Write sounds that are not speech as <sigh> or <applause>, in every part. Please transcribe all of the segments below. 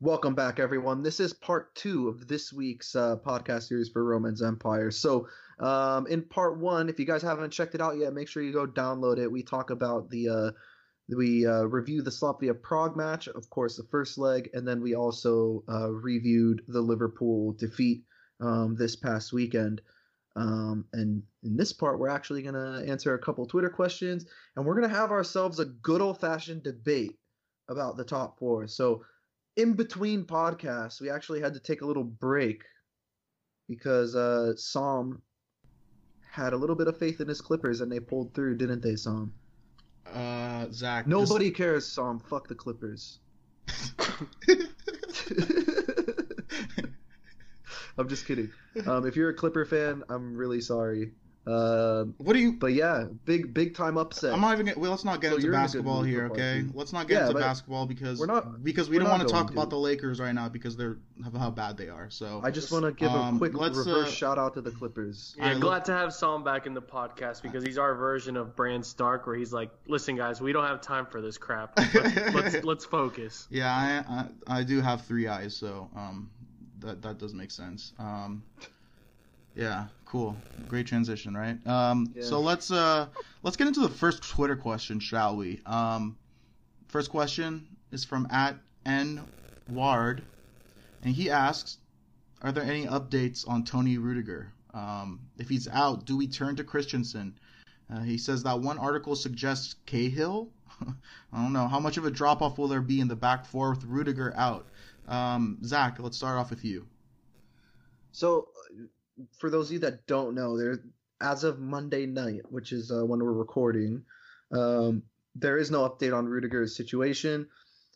Welcome back, everyone. This is part two of this week's uh, podcast series for Roman's Empire. So, um, in part one, if you guys haven't checked it out yet, make sure you go download it. We talk about the, uh, we uh, review the Slavia Prague match, of course, the first leg, and then we also uh, reviewed the Liverpool defeat um, this past weekend. Um, and in this part, we're actually going to answer a couple Twitter questions, and we're going to have ourselves a good old fashioned debate about the top four. So, in between podcasts, we actually had to take a little break because uh, Sam had a little bit of faith in his Clippers and they pulled through, didn't they, Sam? Uh, Zach. Nobody cares, Sam. Fuck the Clippers. <laughs> <laughs> I'm just kidding. Um, if you're a Clipper fan, I'm really sorry. Um, what do you? but yeah, big big time upset. I'm not even. Gonna, well, let's not get So into you're in a good basketball here, okay? two. Let's not get Yeah, into basketball because we're not- because we don't want to talk going about the Lakers right now because they're how bad they are. So I just want to give a Um, quick let's, reverse uh, shout out to the Clippers. Yeah, Alright, glad to have Sam back in the podcast because he's our version of Bran Stark, where he's like, "Listen, guys, we don't have time for this crap. Let's <laughs> let's, let's focus." yeah, I, I I do have three eyes, so um that that does make sense. Um, yeah, cool, great transition, right? Um, Yeah. so let's uh let's get into the first Twitter question, shall we? Um, first question is from at n ward, and he asks, "Are there any updates on Tony Rudiger? Um, if he's out, do we turn to Christensen?" Uh, he says that one article suggests Cahill. <laughs> I don't know how much of a drop off will there be in the back four with Rudiger out. Um, Zach, let's start off with you. So, for those of you that don't know, there as of Monday night, which is uh, when we're recording, um, there is no update on Rudiger's situation.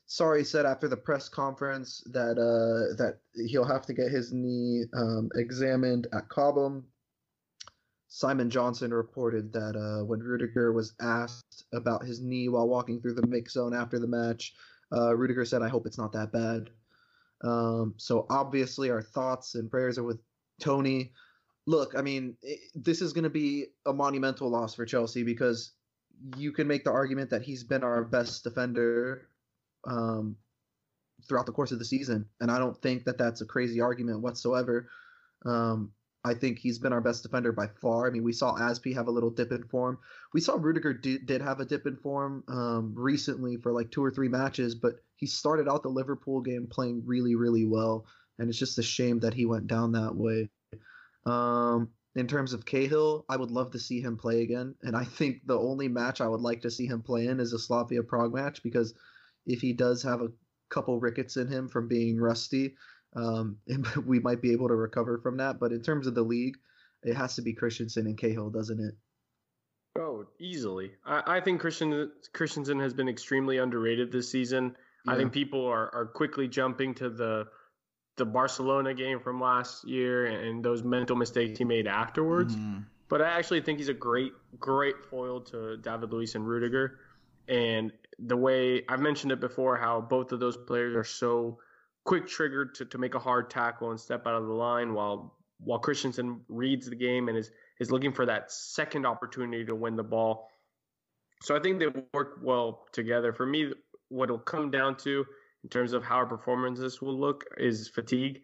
Sarri said after the press conference that uh, that he'll have to get his knee um, examined at Cobham. Simon Johnson reported that uh, when Rudiger was asked about his knee while walking through the mix zone after the match, uh, Rudiger said, "I hope it's not that bad." Um, so obviously, our thoughts and prayers are with Tony. Look, I mean, i this is going to be a monumental loss for Chelsea because you can make the argument that he's been our best defender um, throughout the course of the season, and I don't think that that's a crazy argument whatsoever. Um, I think he's been our best defender by far. I mean, we saw Azpi have a little dip in form. We saw Rudiger did, did have a dip in form um, recently for like two or three matches, but he started out the Liverpool game playing really, really well, and it's just a shame that he went down that way. Um, in terms of Cahill, I would love to see him play again, and I think the only match I would like to see him play in is a Slavia Prague match because if he does have a couple rickets in him from being rusty, um, <laughs> we might be able to recover from that. But in terms of the league, it has to be Christensen and Cahill, doesn't it? Oh, easily. I, I think Christian Christensen has been extremely underrated this season. I think people are, are quickly jumping to the the Barcelona game from last year and those mental mistakes he made afterwards. Mhm. But I actually think he's a great, great foil to David Luiz and Rudiger. And the way I've mentioned it before, how both of those players are so quick triggered to, to make a hard tackle and step out of the line while while Christensen reads the game and is is looking for that second opportunity to win the ball. So I think they work well together. For me, what it'll come down to in terms of how our performances will look is fatigue.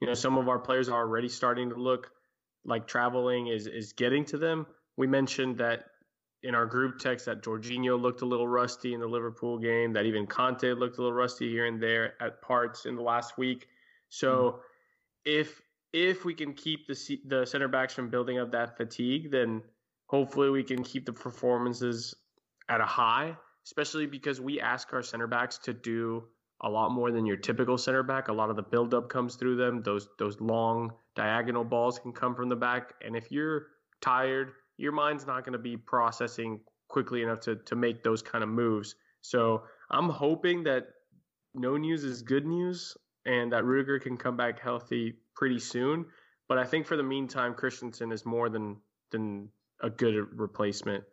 You know, some of our players are already starting to look like traveling is is getting to them. We mentioned that in our group text that Jorginho looked a little rusty in the Liverpool game, that even Kante looked a little rusty here and there at parts in the last week. So mm-hmm. if if we can keep the the center backs from building up that fatigue, then hopefully we can keep the performances at a high, especially because we ask our center backs to do a lot more than your typical center back. A lot of the buildup comes through them. Those those long diagonal balls can come from the back, and if you're tired, your mind's not going to be processing quickly enough to to make those kind of moves. So I'm hoping that no news is good news, and that Ruger can come back healthy pretty soon. But I think for the meantime, Christensen is more than than a good replacement.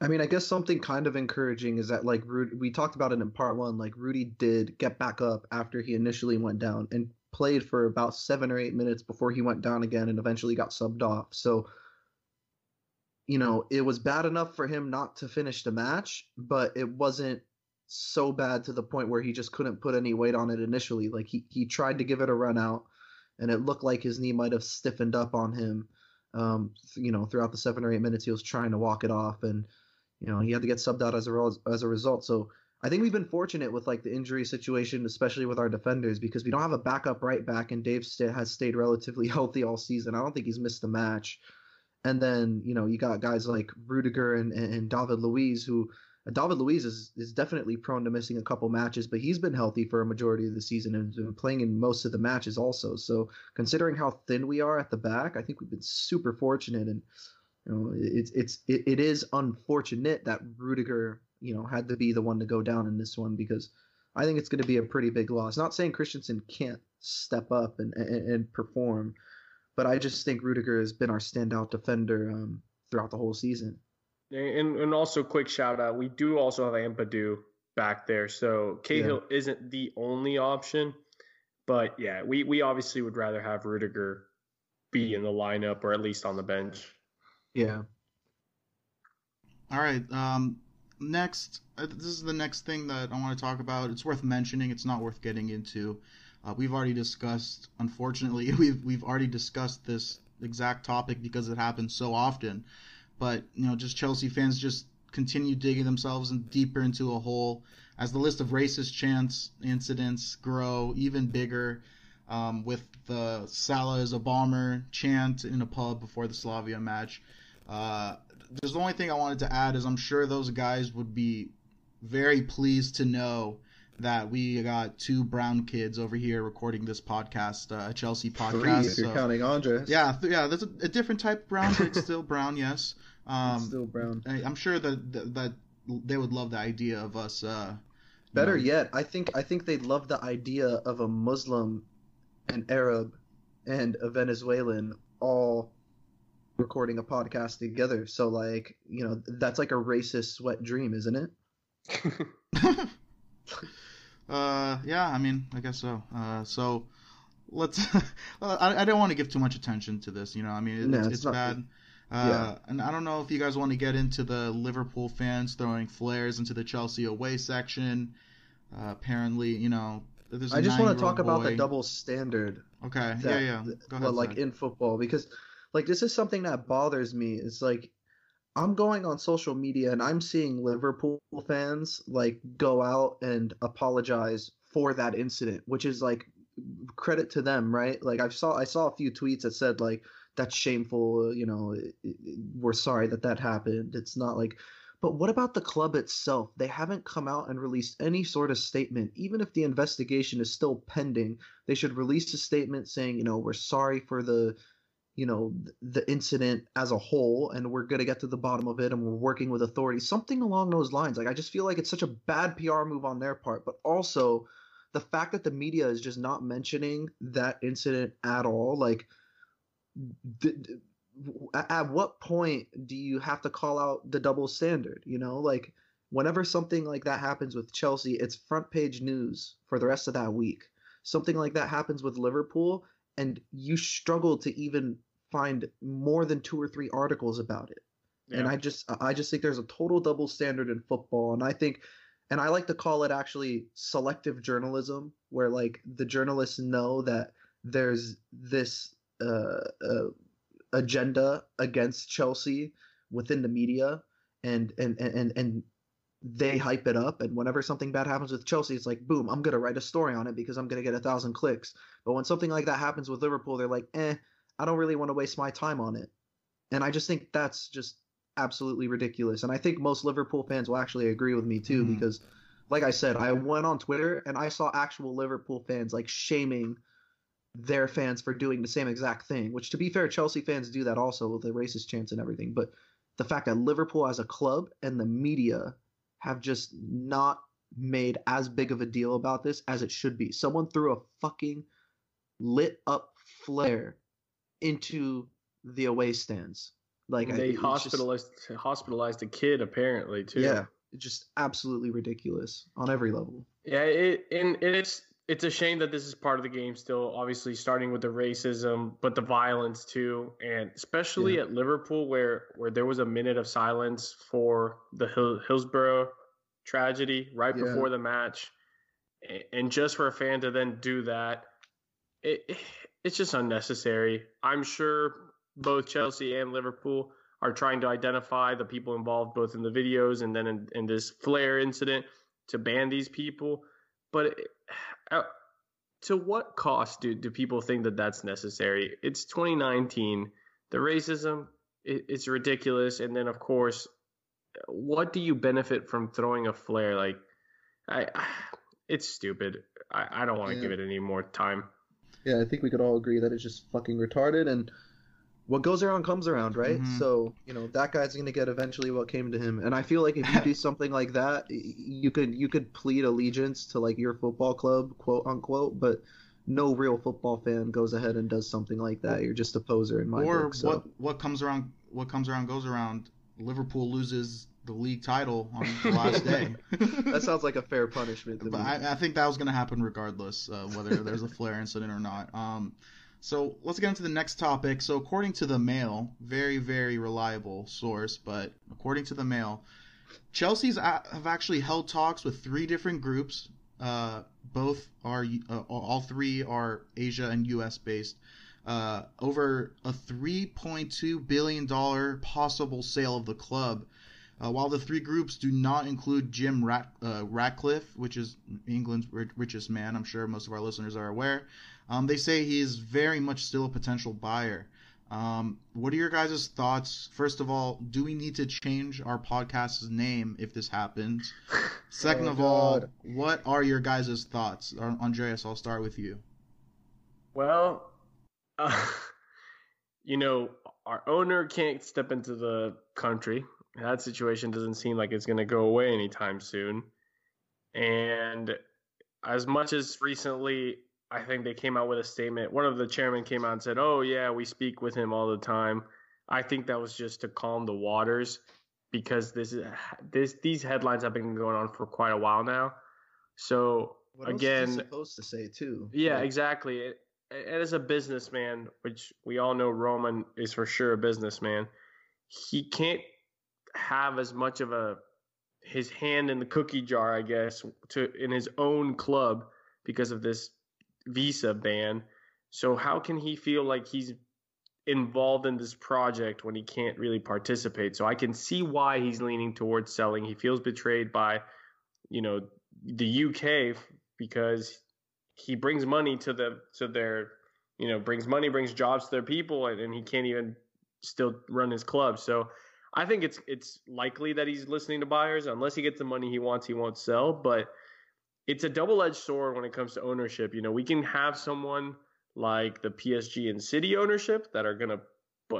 I mean, I guess something kind of encouraging is that like Rudy, we talked about it in part one. Like Rudy did get back up after he initially went down and played for about seven or eight minutes before he went down again and eventually got subbed off. So, you know, it was bad enough for him not to finish the match, but it wasn't so bad to the point where he just couldn't put any weight on it initially. Like he he tried to give it a run out, and it looked like his knee might have stiffened up on him. Um, you know, throughout the seven or eight minutes he was trying to walk it off, and you know he had to get subbed out as a as a result. So I think we've been fortunate with like the injury situation, especially with our defenders, because we don't have a backup right back, and Dave st- has stayed relatively <laughs> healthy all season. I don't think he's missed a match. And then you know you got guys like Rudiger and, and, and David Luiz who David Luiz is, is definitely prone to missing a couple matches, but he's been healthy for a majority of the season and has been playing in most of the matches also. So considering how thin we are at the back, I think we've been super fortunate, and you know it's it's it, it is unfortunate that Rudiger you know had to be the one to go down in this one because I think it's going to be a pretty big loss. Not saying Christensen can't step up and and, and perform, but I just think Rudiger has been our standout defender um, throughout the whole season. And and also quick shout out, we do also have Ampadu back there, so Cahill yeah. isn't the only option, but yeah, we we obviously would rather have Rudiger be in the lineup or at least on the bench. Yeah. All right. Um, next, uh, this is the next thing that I want to talk about. It's worth mentioning. It's not worth getting into. Uh, we've already discussed. Unfortunately, <laughs> we've we've already discussed this exact topic because it happens so often. But you know, just Chelsea fans just continue digging themselves in deeper into a hole as the list of racist chants incidents grow even bigger. Um, with the Salah is a bomber chant in a pub before the Slavia match. Uh, there's the only thing I wanted to add is I'm sure those guys would be very pleased to know that we got two brown kids over here recording this podcast, uh, a Chelsea podcast. Three, if you're counting Andres. Yeah, th- yeah. There's a, a, different type of brown, but it's still brown. Yes. <laughs> Um, still brown. I, am sure that, that, that they would love the idea of us. Uh, Better know. yet, I think I think they'd love the idea of a Muslim, an Arab, and a Venezuelan all recording a podcast together. So like, you know, that's like a racist sweat dream, isn't it? <laughs> uh, yeah, I mean, I guess so. Uh, so let's. <laughs> I, I don't want to give too much attention to this. You know, I mean, it, no, it's, it's bad. Uh, yeah. And I don't know if you guys want to get into the Liverpool fans throwing flares into the Chelsea away section. Uh, apparently, you know, there's. I just want to talk boy. about the double standard. Okay. That, yeah, yeah. Go ahead. Well, like in football, because like this is something that bothers me. It's like I'm going on social media and I'm seeing Liverpool fans like go out and apologize for that incident, which is like credit to them, right? Like I saw I saw a few tweets that said like that's shameful, you know, we're sorry that that happened. It's not like but what about the club itself? They haven't come out and released any sort of statement. Even if the investigation is still pending, they should release a statement saying, you know, we're sorry for the you know the incident as a whole and we're going to get to the bottom of it and we're working with authorities something along those lines. Like i just feel like it's such a bad pr move on their part but also the fact that the media is just not mentioning that incident at all like th- at what point do you have to call out the double standard you know? Like whenever something like that happens with chelsea it's front page news for the rest of that week. Something like that happens with liverpool and you struggle to even find more than two or three articles about it. Yeah. And I just I just think there's a total double standard in football and I think and I like to call it actually selective journalism where like the journalists know that there's this uh, uh, agenda against Chelsea within the media and and and and they hype it up and whenever something bad happens with Chelsea it's like boom I'm going to write a story on it because I'm going to get a thousand clicks but when something like that happens with Liverpool they're like eh I don't really want to waste my time on it and I just think that's just absolutely ridiculous and I think most Liverpool fans will actually agree with me too mm-hmm. because like I said I went on Twitter and I saw actual Liverpool fans like shaming their fans for doing the same exact thing which to be fair Chelsea fans do that also with the racist chants and everything but the fact that Liverpool as a club and the media have just not made as big of a deal about this as it should be. Someone threw a fucking lit up flare into the away stands. Like they I, hospitalized just, hospitalized a kid apparently too. Yeah, just absolutely ridiculous on every level. Yeah, it and it's it's a shame that this is part of the game still. Obviously, starting with the racism, but the violence too, and especially yeah. at Liverpool, where where there was a minute of silence for the Hill, Hillsborough tragedy right Yeah. before the match, and just for a fan to then do that, it, it it's just unnecessary. I'm sure both Chelsea and Liverpool are trying to identify the people involved both in the videos and then in, in this flare incident to ban these people. But uh, to what cost do, do people think that that's necessary? It's 2019. The racism it, it's ridiculous, and then of course, what do you benefit from throwing a flare? Like, I, it's stupid. I, I don't want to Yeah. give it any more time. Yeah, I think we could all agree that it's just fucking retarded and what goes around comes around, right? Mhm. So, you know, that guy's going to get eventually what came to him. And I feel like if you do <laughs> something like that, you could you could plead allegiance to like your football club, quote unquote, but no real football fan goes ahead and does something like that. You're just a poser in my or book. So. what what comes around what comes around goes around. Liverpool loses the league title on <laughs> the last day. That sounds like a fair punishment to but me. I, I think that was going to happen regardless, uh, whether there's a flare incident or not. Um, so let's get into the next topic. So according to the Mail, very very reliable source, but according to the Mail, Chelsea's a- have actually held talks with three different groups. Uh, both are uh, all three are Asia and U.S. based. Uh, over a 3.2 billion dollar possible sale of the club. Uh, while the three groups do not include Jim Rat, uh, Ratcliffe, which is England's ri- richest man, I'm sure most of our listeners are aware, um, they say he is very much still a potential buyer. Um, what are your guys' thoughts? First of all, do we need to change our podcast's name if this happens? <laughs> Second Oh, of all, what are your guys' thoughts? Andreas, I'll start with you. Well, uh, <laughs> you know, our owner can't step into the country. That situation doesn't seem like it's going to go away anytime soon. And as much as recently, I think they came out with a statement. One of the chairmen came out and said, "Oh yeah, we speak with him all the time." I think that was just to calm the waters because this is this these headlines have been going on for quite a while now. So What again, supposed to say too? yeah, Like, exactly. It, and as a businessman, which we all know Roman is for sure a businessman, he can't have as much of a his hand in the cookie jar, I guess, to in his own club because of this visa ban. So how can he feel like he's involved in this project when he can't really participate? So I can see why he's leaning towards selling. He feels betrayed by, you know, the UK because he brings money to the to their you know brings money brings jobs to their people and, and he can't even still run his club so i think it's it's likely that he's listening to buyers. Unless he gets the money he wants he won't sell. But it's a double-edged sword when it comes to ownership. You know we can have someone like the psg and city ownership that are going to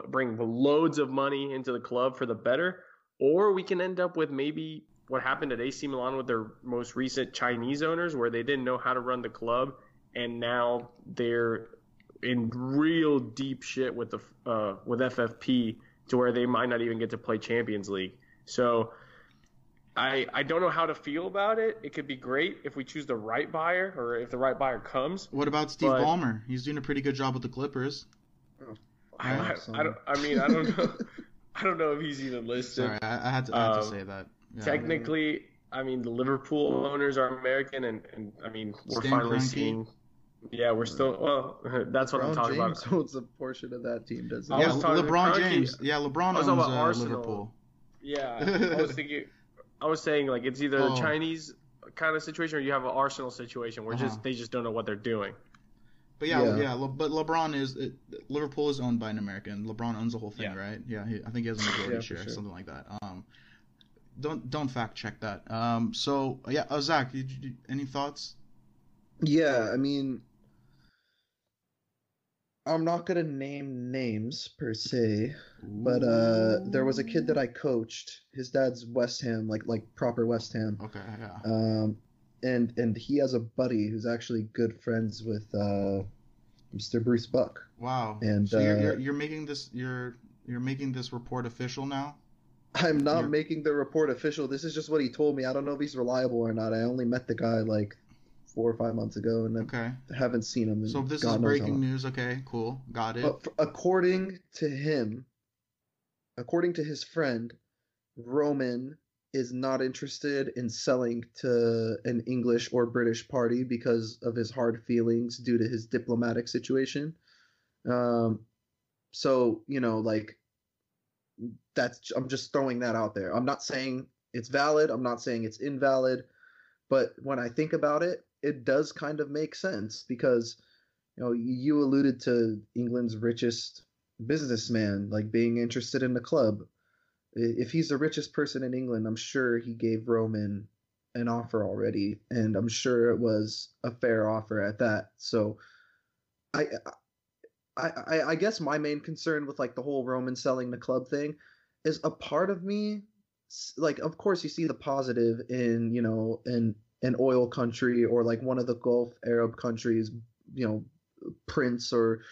bring loads of money into the club for the better. Or we can end up with maybe what happened at AC Milan with their most recent Chinese owners, where they didn't know how to run the club, and now they're in real deep shit with the uh, with FFP to where they might not even get to play Champions League. So I I don't know how to feel about it. It could be great if we choose the right buyer or if the right buyer comes. What about Steve But- Ballmer? He's doing a pretty good job with the Clippers. I, I, I don't. I mean, I don't know. <laughs> I don't know if he's even listed. Sorry, I, I had to, I had to Um, say that. Yeah. Technically, I mean, the Liverpool owners are American, and, and I mean, we're Stan finally Kroenke? seeing. Yeah, we're still. Well, <laughs> that's what I'm talking James <laughs> about. owns a portion of that team, doesn't I he? yeah, was talking to LeBron Kroenke. James. Yeah, LeBron I owns about uh, Arsenal. Liverpool. Yeah, I <laughs> was thinking. I was saying like it's either Oh. the Chinese kind of situation or you have an Arsenal situation where Uh-huh. just they just don't know what they're doing. But yeah, yeah, Yeah. Le- but LeBron is it, Liverpool is owned by an American. LeBron owns the whole thing, Yeah. right? Yeah, he, I think he has a majority Yeah, share, sure. something like that. Um, don't don't fact check that. Um, so yeah, uh, Zach, did you, any thoughts? Yeah, I mean, I'm not gonna name names per se, but uh, there was a kid that I coached. His dad's West Ham, like like proper West Ham. Okay, yeah. Um, and and he has a buddy who's actually good friends with uh, Mr. Bruce Buck. Wow. and, so you're, uh, you're you're making this you're you're making this report official now. I'm not You're- making the report official. This is just what he told me. I don't know if he's reliable or not. I only met the guy like four or five months ago, and Okay. I haven't seen him. In So this God is breaking news. Okay, cool, got it. But according to him, according to his friend, Roman is not interested in selling to an English or British party because of his hard feelings due to his diplomatic situation. Um, so you know, like that's I'm just throwing that out there. I'm not saying it's valid. I'm not saying it's invalid, but when I think about it, it does kind of make sense because you know you alluded to England's richest businessman like being interested in the club. If he's the richest person in England, I'm sure he gave Roman an offer already, and I'm sure it was a fair offer at that. So, I, I, I guess my main concern with like the whole Roman selling the club thing is a part of me, like of course you see the positive in you know in an oil country or like one of the Gulf Arab countries, you know, Prince or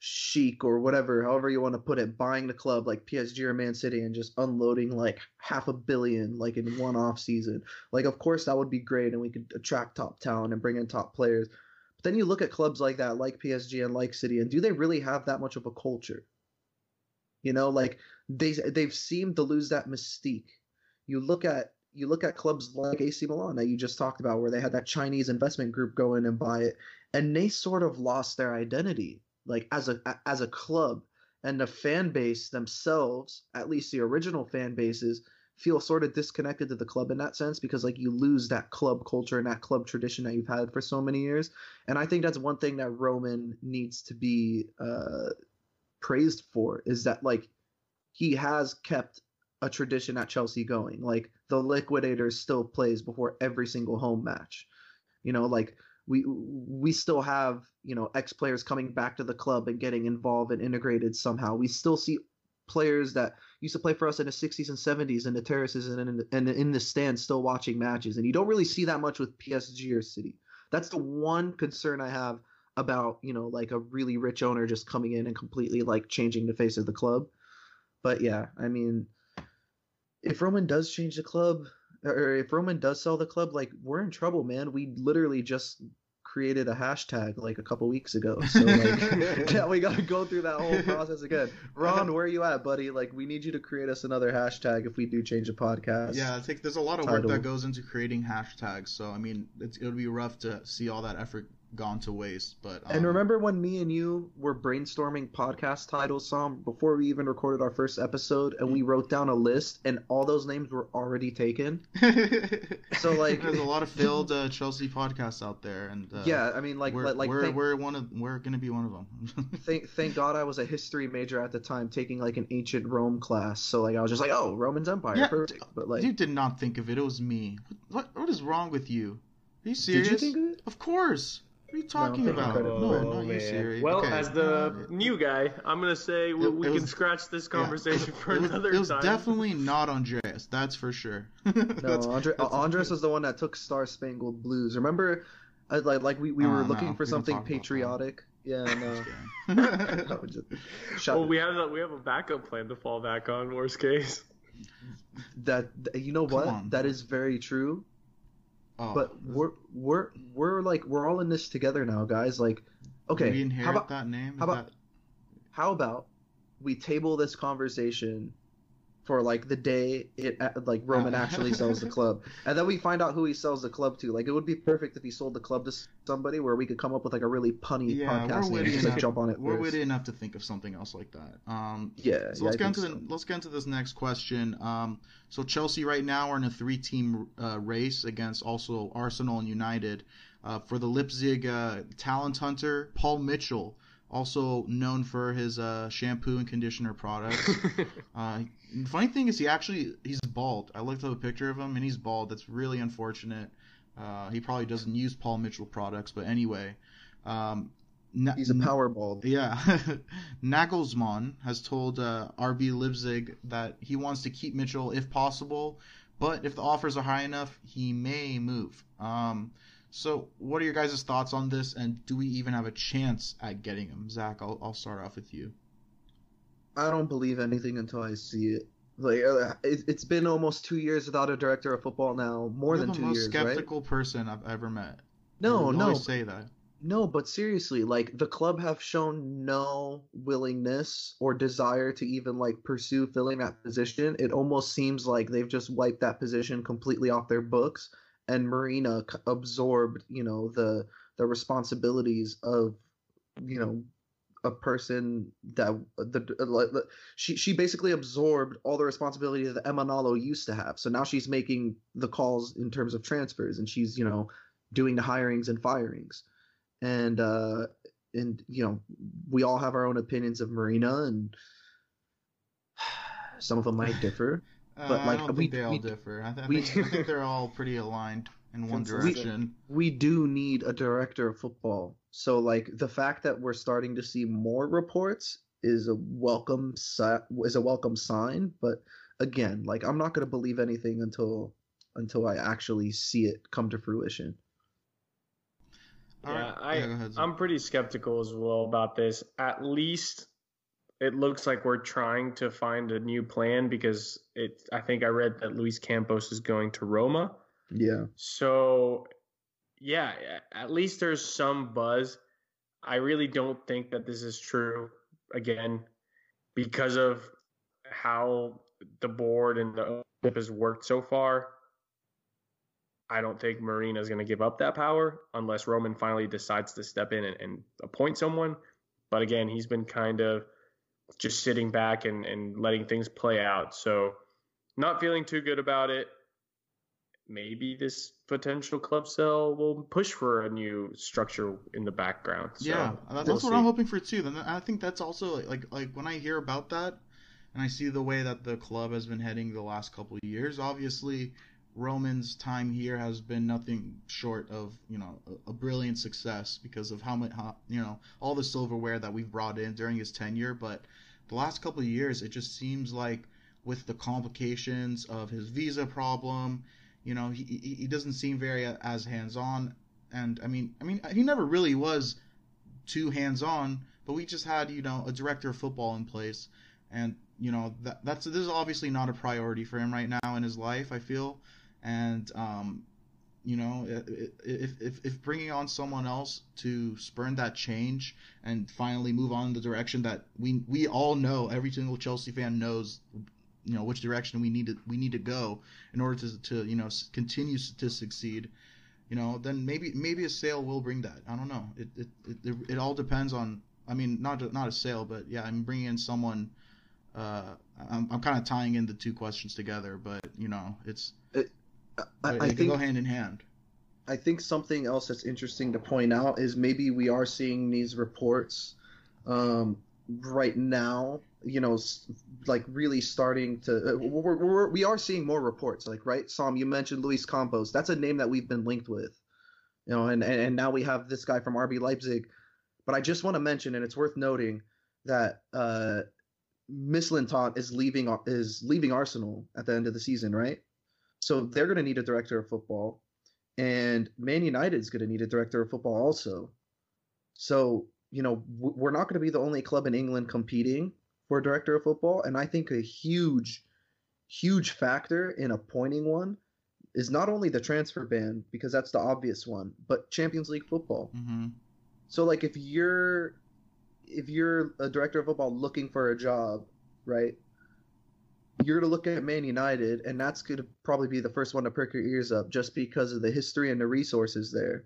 Sheik or whatever, however you want to put it, buying the club like PSG or Man City and just unloading like half a billion like in one off season. Like of course that would be great and we could attract top talent and bring in top players. But then you look at clubs like that, like PSG and like City, and do they really have that much of a culture? You know, like they they've seemed to lose that mystique. You look at you look at clubs like AC Milan that you just talked about, where they had that Chinese investment group go in and buy it, and they sort of lost their identity like as a as a club. And the fan base themselves at least the original fan bases feel sort of disconnected to the club in that sense because like you lose that club culture and that club tradition that you've had for so many years. And i think that's one thing that roman needs to be uh, praised for is that like he has kept a tradition at chelsea going like the liquidator still plays before every single home match you know like we we still have you know ex players coming back to the club and getting involved and integrated somehow. We still see players that used to play for us in the 60s and 70s in the terraces and in the, and in the stands still watching matches, and you don't really see that much with PSG or City. That's the one concern I have about you know like a really rich owner just coming in and completely like changing the face of the club. But yeah, I mean, if Roman does change the club, or if Roman does sell the club, like we're in trouble, man. We literally just created a hashtag like a couple weeks ago. <laughs> So like <laughs> yeah, we gotta go through that whole process again. <laughs> Ron, where are you at, buddy? Like we need you to create us another hashtag if we do change the podcast. Yeah, I think there's a lot of title. work that goes into creating hashtags. So I mean, it would be rough to see all that effort gone to waste. But um, and remember when me and you were brainstorming podcast titles, Sam, before we even recorded our first episode, and we wrote down a list, and all those names were already taken. <laughs> so like, there's a lot of failed uh, <laughs> Chelsea podcasts out there, and uh, yeah, I mean like we're, like we're, thank, we're one of we're gonna be one of them. <laughs> thank thank God I was a history major at the time, taking like an ancient Rome class. So like I was just like, oh, Roman's Empire, yeah, perfect. But like, you did not think of it. It was me. What what, what is wrong with you? Are you serious? Did you think of it? Of course. What are you talking no, about? No, no, not you, Siri. Well, okay. as the new guy, I'm gonna say we, we was, can scratch this conversation yeah. for it another was, it was time. definitely not Andreas. That's for sure. <laughs> no, Andre, Andreas was the one that took Star Spangled Blues. Remember, uh, like like we, we were uh, looking no, for we something patriotic. Yeah, <laughs> no. just, <laughs> well, we have a, we have a backup plan to fall back on. Worst case. That you know what? On, that is very true. Oh, but we're we're we're like we're all in this together now, guys. Like, okay, we inherit how about, that name. How about that... how about we table this conversation for like the day it like Roman actually sells the club, <laughs> and then we find out who he sells the club to. Like, it would be perfect if he sold the club to somebody where we could come up with like a really punny yeah, podcast name, just like jump on it. We're first. witty enough to think of something else like that. Um, yeah. So let's yeah, get into so. the, let's get into this next question. Um, so Chelsea right now are in a three-team uh, race against also Arsenal and United. Uh, for the Leipzig uh, talent hunter, Paul Mitchell, also known for his uh, shampoo and conditioner products. <laughs> uh, funny thing is, he actually he's bald. I looked up a picture of him, and he's bald. That's really unfortunate. Uh, he probably doesn't use Paul Mitchell products, but anyway. Um, Na- he's a power bald. Yeah. <laughs> Nagelsmann has told uh, RB Leipzig that he wants to keep Mitchell if possible, but if the offers are high enough, he may move. Um, so, what are your guys' thoughts on this, and do we even have a chance at getting him? Zach, I'll, I'll start off with you. I don't believe anything until I see it. Like uh, it, has been almost two years without a director of football now, more You're than two years. the most skeptical person I've ever met. No, no. say that. No, but seriously, like the club have shown no willingness or desire to even like pursue filling that position. It almost seems like they've just wiped that position completely off their books, and Marina absorbed, you know, the the responsibilities of, you know, a person that the she she basically absorbed all the responsibility that Emenalo used to have. So now she's making the calls in terms of transfers, and she's you know doing the hirings and firings, and uh, and you know we all have our own opinions of Marina, and <sighs> some of them might differ. Uh, but like I don't we, think they all we, differ. I, th- I, think, I think they're all pretty aligned in one direction. We, we do need a director of football. So like the fact that we're starting to see more reports is a welcome is a welcome sign, but again, like I'm not going to believe anything until until I actually see it come to fruition. Yeah, I yeah, I'm pretty skeptical as well about this. At least it looks like we're trying to find a new plan because it I think I read that Luis Campos is going to Roma. Yeah. So, yeah, at least there's some buzz. I really don't think that this is true again because of how the board and the ownership has worked so far. I don't think Marina is going to give up that power unless Roman finally decides to step in and, and, appoint someone. But again, he's been kind of just sitting back and, and letting things play out. So, not feeling too good about it maybe this potential club sale will push for a new structure in the background. So yeah, uh, that's we'll what see. I'm hoping for too. Then I think that's also like like when I hear about that and I see the way that the club has been heading the last couple of years. Obviously, Roman's time here has been nothing short of you know a, a brilliant success because of how much how, you know all the silverware that we've brought in during his tenure. But the last couple of years, it just seems like with the complications of his visa problem you know, he he doesn't seem very as hands on, and I mean, I mean, he never really was too hands on. But we just had you know a director of football in place, and you know that that's this is obviously not a priority for him right now in his life. I feel, and um, you know, if, if, if bringing on someone else to spurn that change and finally move on in the direction that we we all know, every single Chelsea fan knows you know which direction we need to we need to go in order to to you know continue to succeed you know then maybe maybe a sale will bring that. I don't know. It it it, it all depends on i mean not not a sale but yeah i'm bringing in someone uh i'm, I'm kind of tying in the two questions together but you know it's it, I, I think go hand in hand i think something else that's interesting to point out is maybe we are seeing these reports um right now you know, like really starting to. Uh, we're, we're, we are seeing more reports, like right, Sam. You mentioned Luis Campos. That's a name that we've been linked with, you know, and and, and now we have this guy from RB Leipzig. But I just want to mention, and it's worth noting that uh, Mislintat is leaving is leaving Arsenal at the end of the season, right? So they're going to need a director of football, and Man United is going to need a director of football also. So you know we're not going to be the only club in England competing for a director of football, and I think a huge, huge factor in appointing one is not only the transfer ban because that's the obvious one, but Champions League football. Mm-hmm. So like if you're if you're a director of football looking for a job, right? You're going to look at Man United, and that's going to probably be the first one to perk your ears up, just because of the history and the resources there.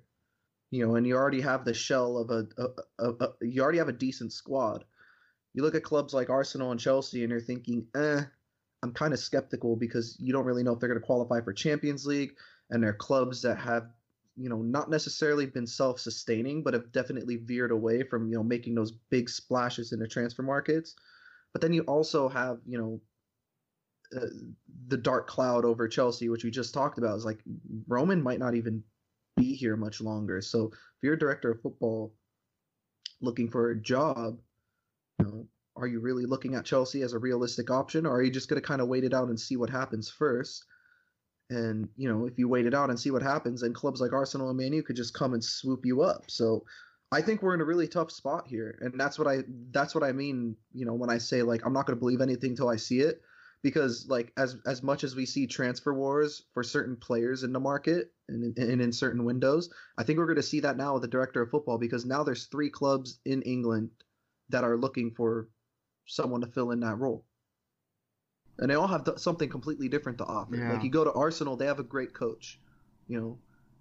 You know, and you already have the shell of a, a, a, a you already have a decent squad you look at clubs like Arsenal and Chelsea and you're thinking, eh, I'm kind of skeptical because you don't really know if they're going to qualify for Champions League, and they're clubs that have, you know, not necessarily been self-sustaining, but have definitely veered away from, you know, making those big splashes in the transfer markets. But then you also have, you know, uh, the dark cloud over Chelsea, which we just talked about, is like Roman might not even be here much longer. So if you're a director of football looking for a job, you know, are you really looking at Chelsea as a realistic option, or are you just going to kind of wait it out and see what happens first? And you know, if you wait it out and see what happens, then clubs like Arsenal and Man U could just come and swoop you up. So I think we're in a really tough spot here, and that's what I that's what I mean. You know, when I say like I'm not going to believe anything till I see it, because like as as much as we see transfer wars for certain players in the market and, and in certain windows, I think we're going to see that now with the director of football because now there's three clubs in England that are looking for someone to fill in that role. And they all have something completely different to offer. Yeah. Like you go to Arsenal, they have a great coach. You know,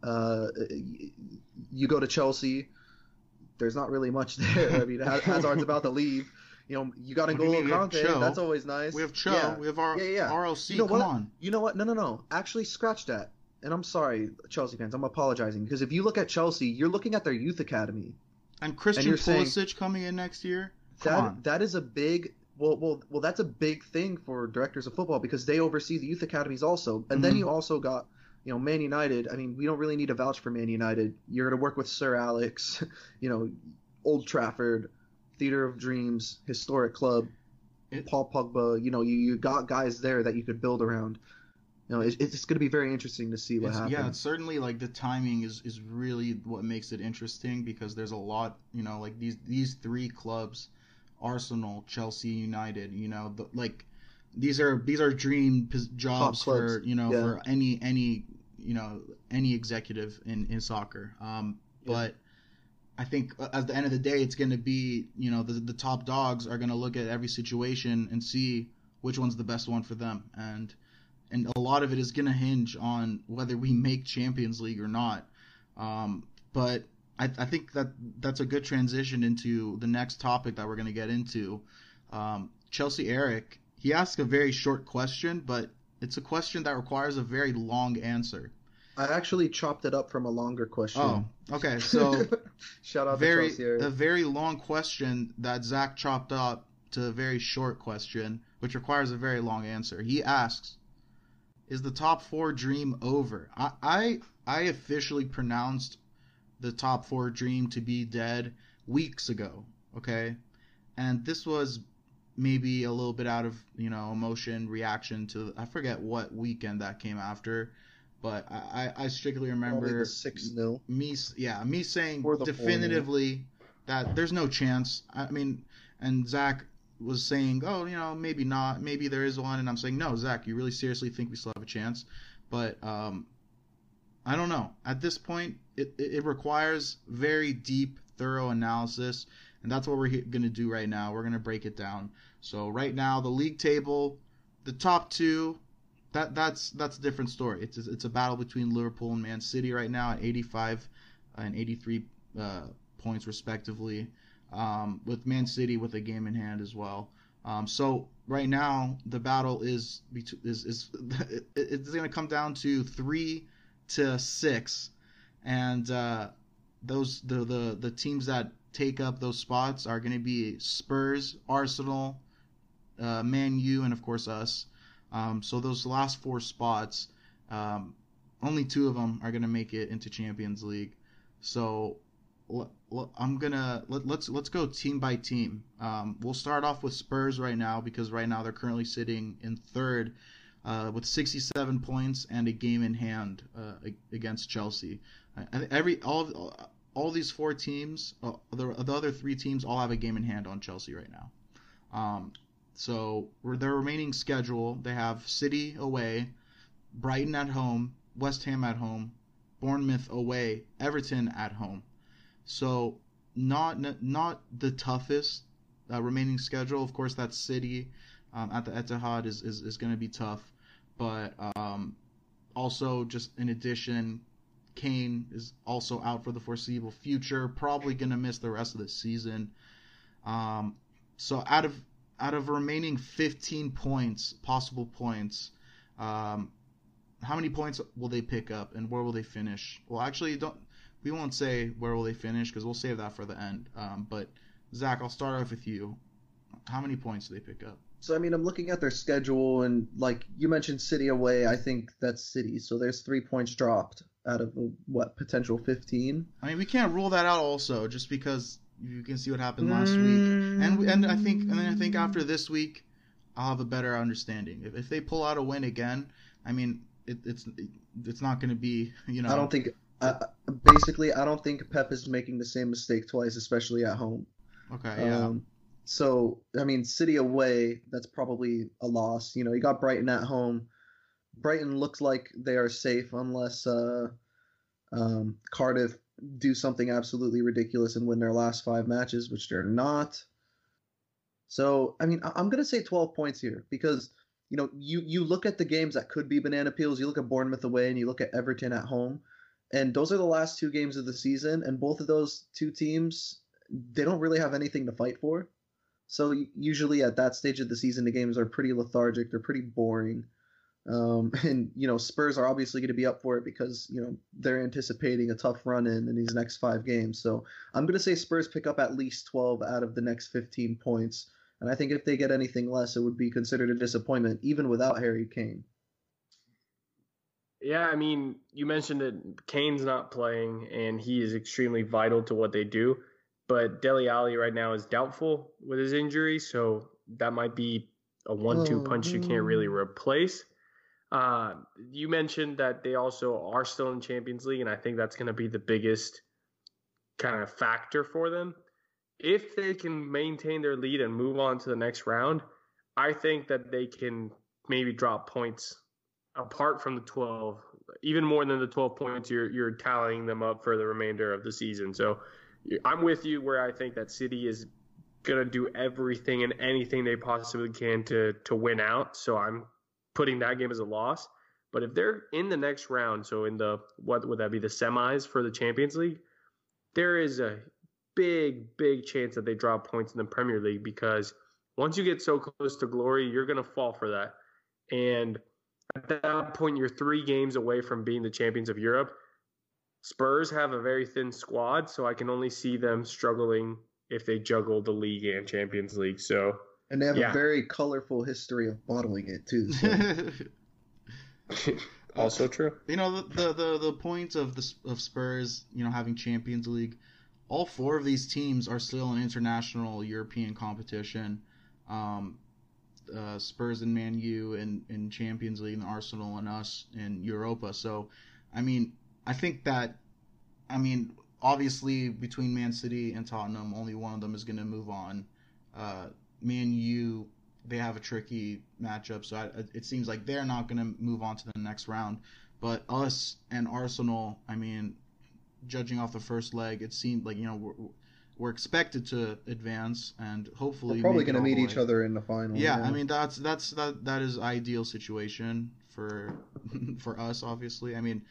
uh, you go to Chelsea, there's not really much <laughs> there. I mean, Hazard's about to leave. You know, you got do you N'Golo mean? We have Kante. Cho. That's always nice. We have Cho. Yeah. We have our Yeah, yeah. RLC. You know Come what? on. You know what? No, no, no. Actually, scratch that. And I'm sorry, Chelsea fans. I'm apologizing because if you look at Chelsea, you're looking at their youth academy. And Christian saying- Pulisic coming in next year. Come That on. that is a big well, well, well. That's a big thing for directors of football because they oversee the youth academies also. And then Mhm. you also got, you know, Man United. I mean, we don't really need to vouch for Man United. You're going to work with Sir Alex, <laughs> you know, Old Trafford, Theater of Dreams, historic club. It- Paul Pogba. You know, you, you got guys there that you could build around. You know, it, it's going to be very interesting to see what happens. yeah, it's certainly like the timing is is really what makes it interesting because there's a lot, you know, like these these three clubs, Arsenal, Chelsea, United, you know, the, like these are these are dream jobs for you know yeah. for any any you know any executive in in soccer. Um, Yeah. I think uh, at the end of the day, it's going to be you know the the top dogs are going to look at every situation and see which one's the best one for them and and a lot of it is going to hinge on whether we make Champions League or not. Um, but I, I think that that's a good transition into the next topic that we're going to get into. Um, Chelsea Eric, he asked a very short question, but it's a question that requires a very long answer. I actually chopped it up from a longer question. Oh, okay. So <laughs> shout out very. A very long question that Zach chopped up to a very short question, which requires a very long answer. He asks, "Is the top four dream over?" I I, I officially pronounced the top four dream to be dead weeks ago. Okay, and this was maybe a little bit out of you know emotion reaction to I forget what weekend that came after, but I I strictly remember the six 0 me yeah me saying definitively that there's no chance. I mean and zach was saying oh you know maybe not. Maybe there is one. And i'm saying no zach you really seriously think we still have a chance? But um i don't know. At this point it, it, it requires very deep thorough analysis and that's what we're going to do right now. We're going to break it down. So right now the league table the top two that that's that's a different story. It's it's a battle between Liverpool and Man City right now at 85 and 83 uh, points respectively, um, with Man City with a game in hand as well. Um, so right now the battle is is is <laughs> it's going to come down to three to six, and uh, those the, the the teams that take up those spots are going to be Spurs, Arsenal, uh, Man U, and of course us. Um, so those last four spots, um, only two of them are gonna make it into Champions League. So l- l- I'm gonna let, let's let's go team by team. Um, we'll start off with Spurs right now because right now they're currently sitting in third uh, with 67 points and a game in hand uh, against Chelsea. I- Every all of, all these four teams, uh, the, the other three teams, all have a game in hand on Chelsea right now. Um, so their remaining schedule, they have City away, Brighton at home, West Ham at home, Bournemouth away, Everton at home. So not not the toughest uh, remaining schedule. Of course, that City um, at the Etihad is is, is going to be tough, but um, also just in addition, Kane is also out for the foreseeable future. Probably going to miss the rest of the season. Um, so out of out of remaining 15 points, possible points, um, how many points will they pick up and where will they finish? Well, actually, don't we won't say where will they finish because we'll save that for the end. Um, but Zach, I'll start off with you. How many points do they pick up? So I mean, I'm looking at their schedule, and like you mentioned, City away. I think that's City. So there's three points dropped out of what potential 15. I mean, we can't rule that out also just because you can see what happened last week. And and I think and then I think after this week, I'll have a better understanding. If, if they pull out a win again, I mean, it, it's it's not going to be you know. I don't think. Uh, basically, I don't think Pep is making the same mistake twice, especially at home. Okay, yeah. Um, so I mean, City away, that's probably a loss. You know, you got Brighton at home. Brighton looks like they are safe unless uh, um, Cardiff do something absolutely ridiculous and win their last five matches, which they're not. So I mean, I'm gonna say 12 points here because you know you you look at the games that could be banana peels. You look at Bournemouth away and you look at Everton at home, and those are the last two games of the season, and both of those two teams they don't really have anything to fight for. So usually at that stage of the season, the games are pretty lethargic. They're pretty boring. Um, <laughs> and you know Spurs are obviously going to be up for it because you know they're anticipating a tough run in in these next five games. So I'm going to say Spurs pick up at least 12 out of the next 15 points, and I think if they get anything less, it would be considered a disappointment even without Harry Kane. Yeah, I mean, you mentioned that Kane's not playing, and he is extremely vital to what they do. But Dele Alli right now is doubtful with his injury, so that might be a one-two punch you can't really oh. replace. Uh, you mentioned that they also are still in Champions League, and I think that's going to be the biggest kind of factor for them. If they can maintain their lead and move on to the next round, I think that they can maybe drop points apart from the 12, even more than the 12 points you're you're tallying them up for the remainder of the season. So I'm with you where I think that City is going to do everything and anything they possibly can to to win out. So I'm putting that game as a loss. But if they're in the next round, so in the what would that be the semis for the Champions League, there is a big big chance that they drop points in the Premier League because once you get so close to glory, you're going to fall for that. And at that point, you're three games away from being the champions of Europe. Spurs have a very thin squad, so I can only see them struggling if they juggle the league and Champions League. So and they have yeah. a very colorful history of bottling it too. So. <laughs> also true. You know the, the the the point of the of Spurs, you know, having Champions League. All four of these teams are still in international European competition. Um, uh, Spurs and Man U and in Champions League, and Arsenal and us in Europa. So, I mean, I think that, I mean, obviously between Man City and Tottenham, only one of them is going to move on. Uh, Man U, they have a tricky matchup, so I, it seems like they're not going to move on to the next round. But us and Arsenal, I mean, judging off the first leg, it seemed like you know we're, we're expected to advance and hopefully we're probably going to meet each other in the final. Yeah, yeah, I mean that's that's that that is ideal situation for <laughs> for us. Obviously, I mean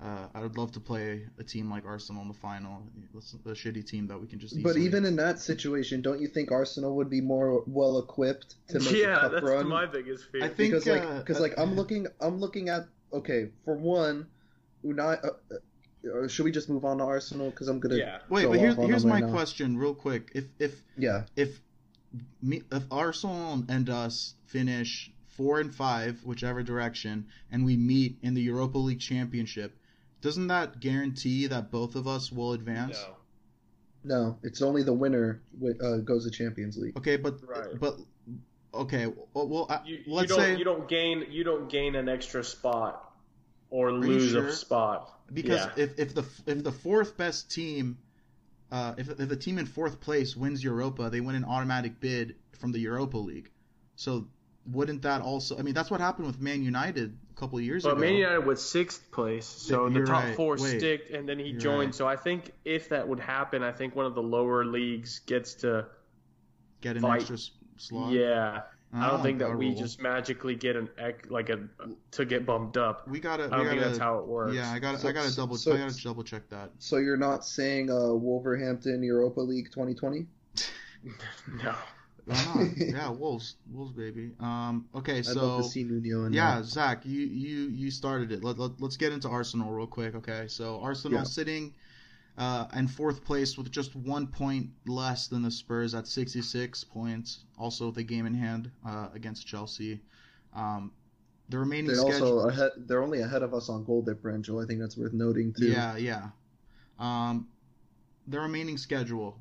uh, I would love to play a team like Arsenal in the final. It's a shitty team that we can just. But even in that situation, don't you think Arsenal would be more well equipped to make yeah, a cup that's run? my biggest fear. I think because like because uh, like I'm <laughs> looking I'm looking at okay for one, Unai. Uh, uh, should we just move on to Arsenal? Because I'm gonna. Yeah. Wait, but here's here's my right question, real quick. If if yeah if me if Arsenal and us finish four and five, whichever direction, and we meet in the Europa League Championship doesn't that guarantee that both of us will advance? No. No, it's only the winner uh, goes to Champions League. Okay, but right. but okay, well, uh, you, let's you don't, say you don't gain you don't gain an extra spot or lose sure? a spot because yeah. if if the if the fourth best team, uh, if if the team in fourth place wins Europa, they win an automatic bid from the Europa League. So wouldn't that also? I mean, that's what happened with Man United a couple years but ago. But Man United was sixth place, so the top right. four Wait, sticked, and then he joined. Right. So I think if that would happen, I think one of the lower leagues gets to get an fight. extra slot. Yeah. I don't oh, think that we just magically get an like a to get bumped up. We gotta. I don't gotta, think that's how it works. Yeah, I gotta. So, I gotta double. So, I gotta double check that. So you're not saying uh, Wolverhampton Europa League 2020? <laughs> no. <laughs> yeah, Wolves, Wolves, baby. Um, okay, so I'd love to see Nuno in yeah, that. Zach, you you you started it. Let, let us get into Arsenal real quick. Okay, so Arsenal yeah. sitting uh, in fourth place with just one point less than the Spurs at 66 points. Also, the game in hand uh, against Chelsea. Um, the remaining they're schedule... also ahead. They're only ahead of us on goal differential. I think that's worth noting too. Yeah, yeah. Um, the remaining schedule: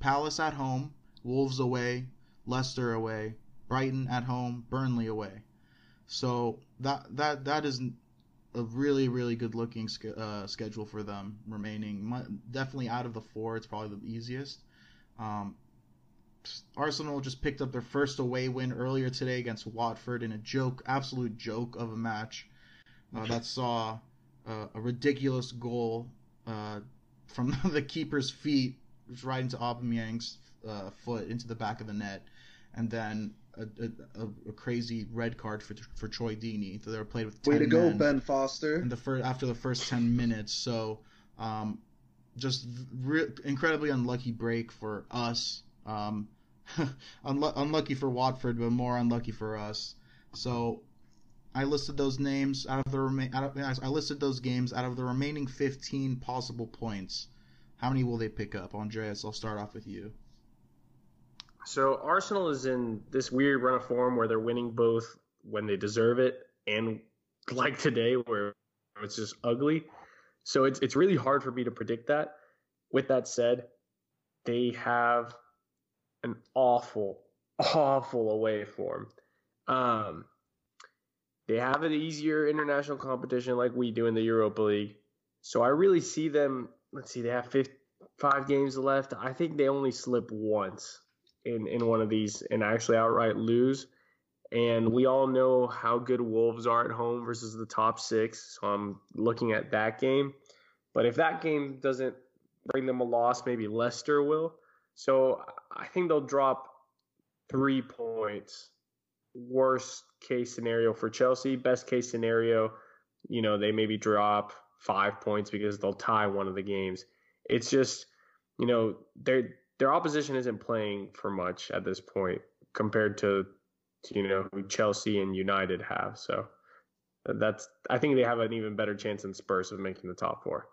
Palace at home, Wolves away, Leicester away, Brighton at home, Burnley away. So that that that is a really really good looking uh, schedule for them remaining. definitely out of the four, it's probably the easiest. Um, Arsenal just picked up their first away win earlier today against Watford in a joke, absolute joke of a match uh, that saw uh, a ridiculous goal uh, from <laughs> the keeper's feet right into Aubameyang's uh, foot into the back of the net, and then a, a, a, crazy red card for for Troy Deeney. So they were played with way to go, Ben Foster. In the first after the first ten minutes, so um, just re- incredibly unlucky break for us. Um, <laughs> unlu- unlucky for Watford, but more unlucky for us. So I listed those names out of the remain. I listed those games out of the remaining 15 possible points. How many will they pick up, Andreas? I'll start off with you. So Arsenal is in this weird run of form where they're winning both when they deserve it and like today where it's just ugly. So it's it's really hard for me to predict that. With that said, they have an awful, awful away form. Um, they have an easier international competition like we do in the Europa League. So I really see them. Let's see, they have five, five games left. I think they only slip once in, in one of these and actually outright lose. And we all know how good Wolves are at home versus the top six. So I'm looking at that game. But if that game doesn't bring them a loss, maybe Leicester will. So I think they'll drop three points. Worst case scenario for Chelsea. Best case scenario, you know, they maybe drop five points because they'll tie one of the games. It's just, you know, their their opposition isn't playing for much at this point compared to, to you know who Chelsea and United have. So that's I think they have an even better chance than Spurs of making the top four.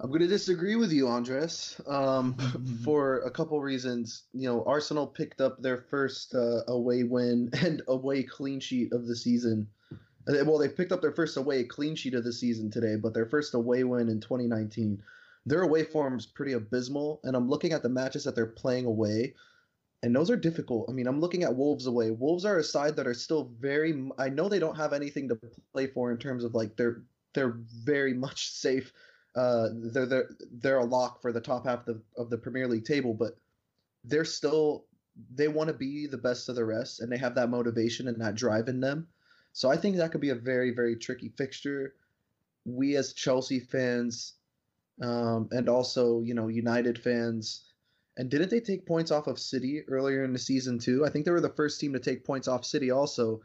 I'm going to disagree with you, Andres, um, <laughs> for a couple reasons. You know, Arsenal picked up their first uh, away win <laughs> and away clean sheet of the season. Uh, well, they picked up their first away clean sheet of the season today, but their first away win in 2019. Their away form is pretty abysmal, and I'm looking at the matches that they're playing away, and those are difficult. I mean, I'm looking at Wolves away. Wolves are a side that are still very. I know they don't have anything to play for in terms of like they're they're very <laughs> much safe uh, they're they're they're a lock for the top half of the, of the Premier League table, but they're still they want to be the best of the rest, and they have that motivation and that drive in them. So I think that could be a very very tricky fixture. We as Chelsea fans, um, and also you know United fans, and didn't they take points off of City earlier in the season too? I think they were the first team to take points off City also.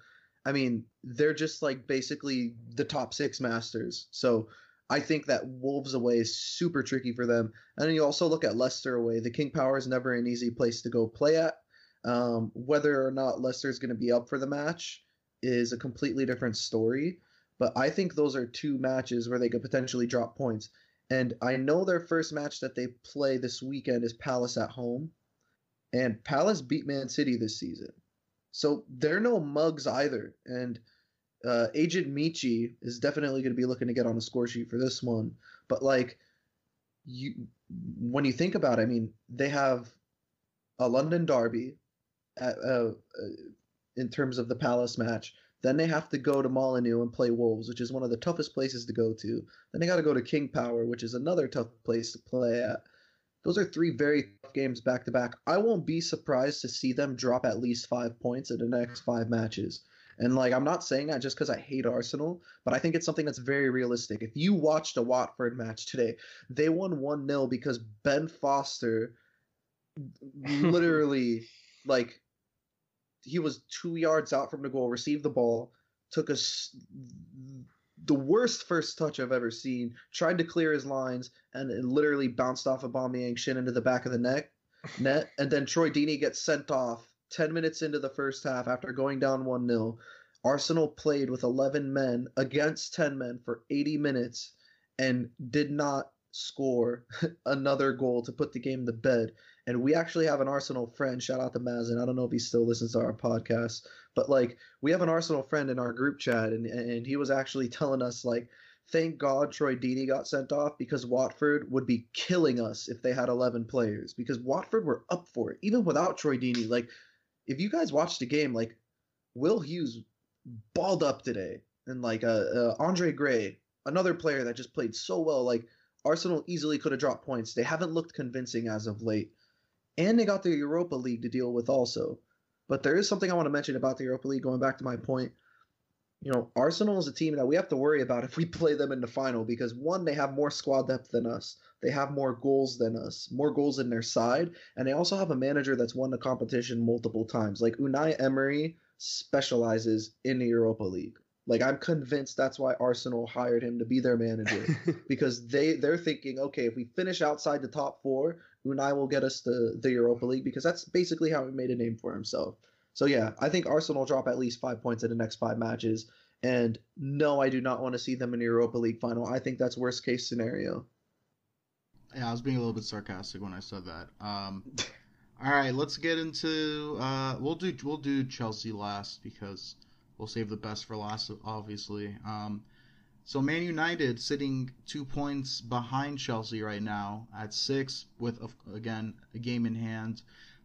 I mean, they're just like basically the top six masters. So I think that Wolves away is super tricky for them. And then you also look at Leicester away. The King Power is never an easy place to go play at. Um, whether or not Leicester is going to be up for the match is a completely different story. But I think those are two matches where they could potentially drop points. And I know their first match that they play this weekend is Palace at home. And Palace beat Man City this season. So they're no mugs either. And uh, Agent Michy is definitely going to be looking to get on the score sheet for this one. But like, you when you think about, it, I mean, they have a London derby, at, uh, uh, in terms of the Palace match. Then they have to go to Molineux and play Wolves, which is one of the toughest places to go to. Then they got to go to King Power, which is another tough place to play at. Those are three very tough games back to back. I won't be surprised to see them drop at least five points in the next five matches. And like I'm not saying that just because I hate Arsenal, but I think it's something that's very realistic. If you watched a Watford match today, they won 1-0 because Ben Foster <laughs> literally like he was 2 yards out from the goal, received the ball, took a the worst first touch I've ever seen, tried to clear his lines and it literally bounced off of Aubameyang shin into the back of the neck <laughs> net and then Troy Deeney gets sent off 10 minutes into the first half, after going down 1 0, Arsenal played with 11 men against 10 men for 80 minutes and did not score <laughs> another goal to put the game to bed. And we actually have an Arsenal friend, shout out to Mazen. I don't know if he still listens to our podcast, but like we have an Arsenal friend in our group chat, and, and he was actually telling us, like, thank God Troy Deeney got sent off because Watford would be killing us if they had 11 players because Watford were up for it, even without Troy Deeney. Like, if you guys watched the game, like Will Hughes balled up today, and like uh, uh, Andre Gray, another player that just played so well. Like Arsenal easily could have dropped points. They haven't looked convincing as of late, and they got the Europa League to deal with also. But there is something I want to mention about the Europa League. Going back to my point, you know, Arsenal is a team that we have to worry about <laughs> if we play them in the final because one, they have more squad depth than us. They have more goals than us, more goals in their side, and they also have a manager that's won the competition multiple times. Like Unai Emery specializes in the Europa League. Like I'm convinced that's why Arsenal hired him to be their manager <laughs> because they they're thinking, okay, if we finish outside the top four, Unai will get us the the Europa League because that's basically how he made a name for himself. So yeah, I think Arsenal drop at least five points in the next five matches. And no, I do not want to see them in the Europa League final. I think that's worst case scenario. Yeah, I was being a little bit sarcastic when I said that. Um, <laughs> all right, let's get into. Uh, we'll do we'll do Chelsea last because we'll save the best for last, obviously. Um, so Man United sitting two points behind Chelsea right now at six, with again a game in hand.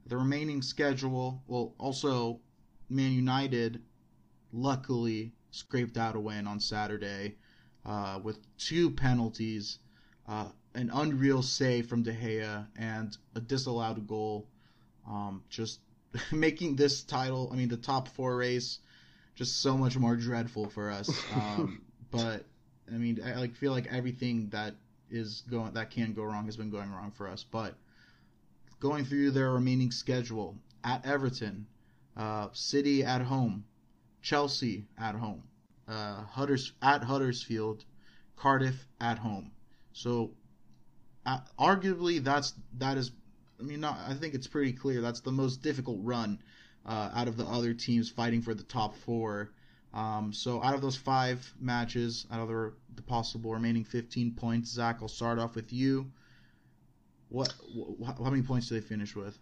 The remaining schedule, well, also Man United, luckily scraped out a win on Saturday uh, with two penalties. Uh, an unreal save from De Gea and a disallowed goal, um, just <laughs> making this title, I mean, the top four race, just so much more dreadful for us. <laughs> Um, but I mean, I like feel like everything that is going that can go wrong has been going wrong for us. But going through their remaining schedule at Everton, uh, City at home, Chelsea at home, uh, Hudders at Huddersfield, Cardiff at home. So uh, arguably that's that is I mean not, I think it's pretty clear that's the most difficult run uh, out of the other teams fighting for the top four. Um, so out of those five matches, out of the, the, possible remaining 15 points, Zach, I'll start off with you. What, wh- how many points do they finish with?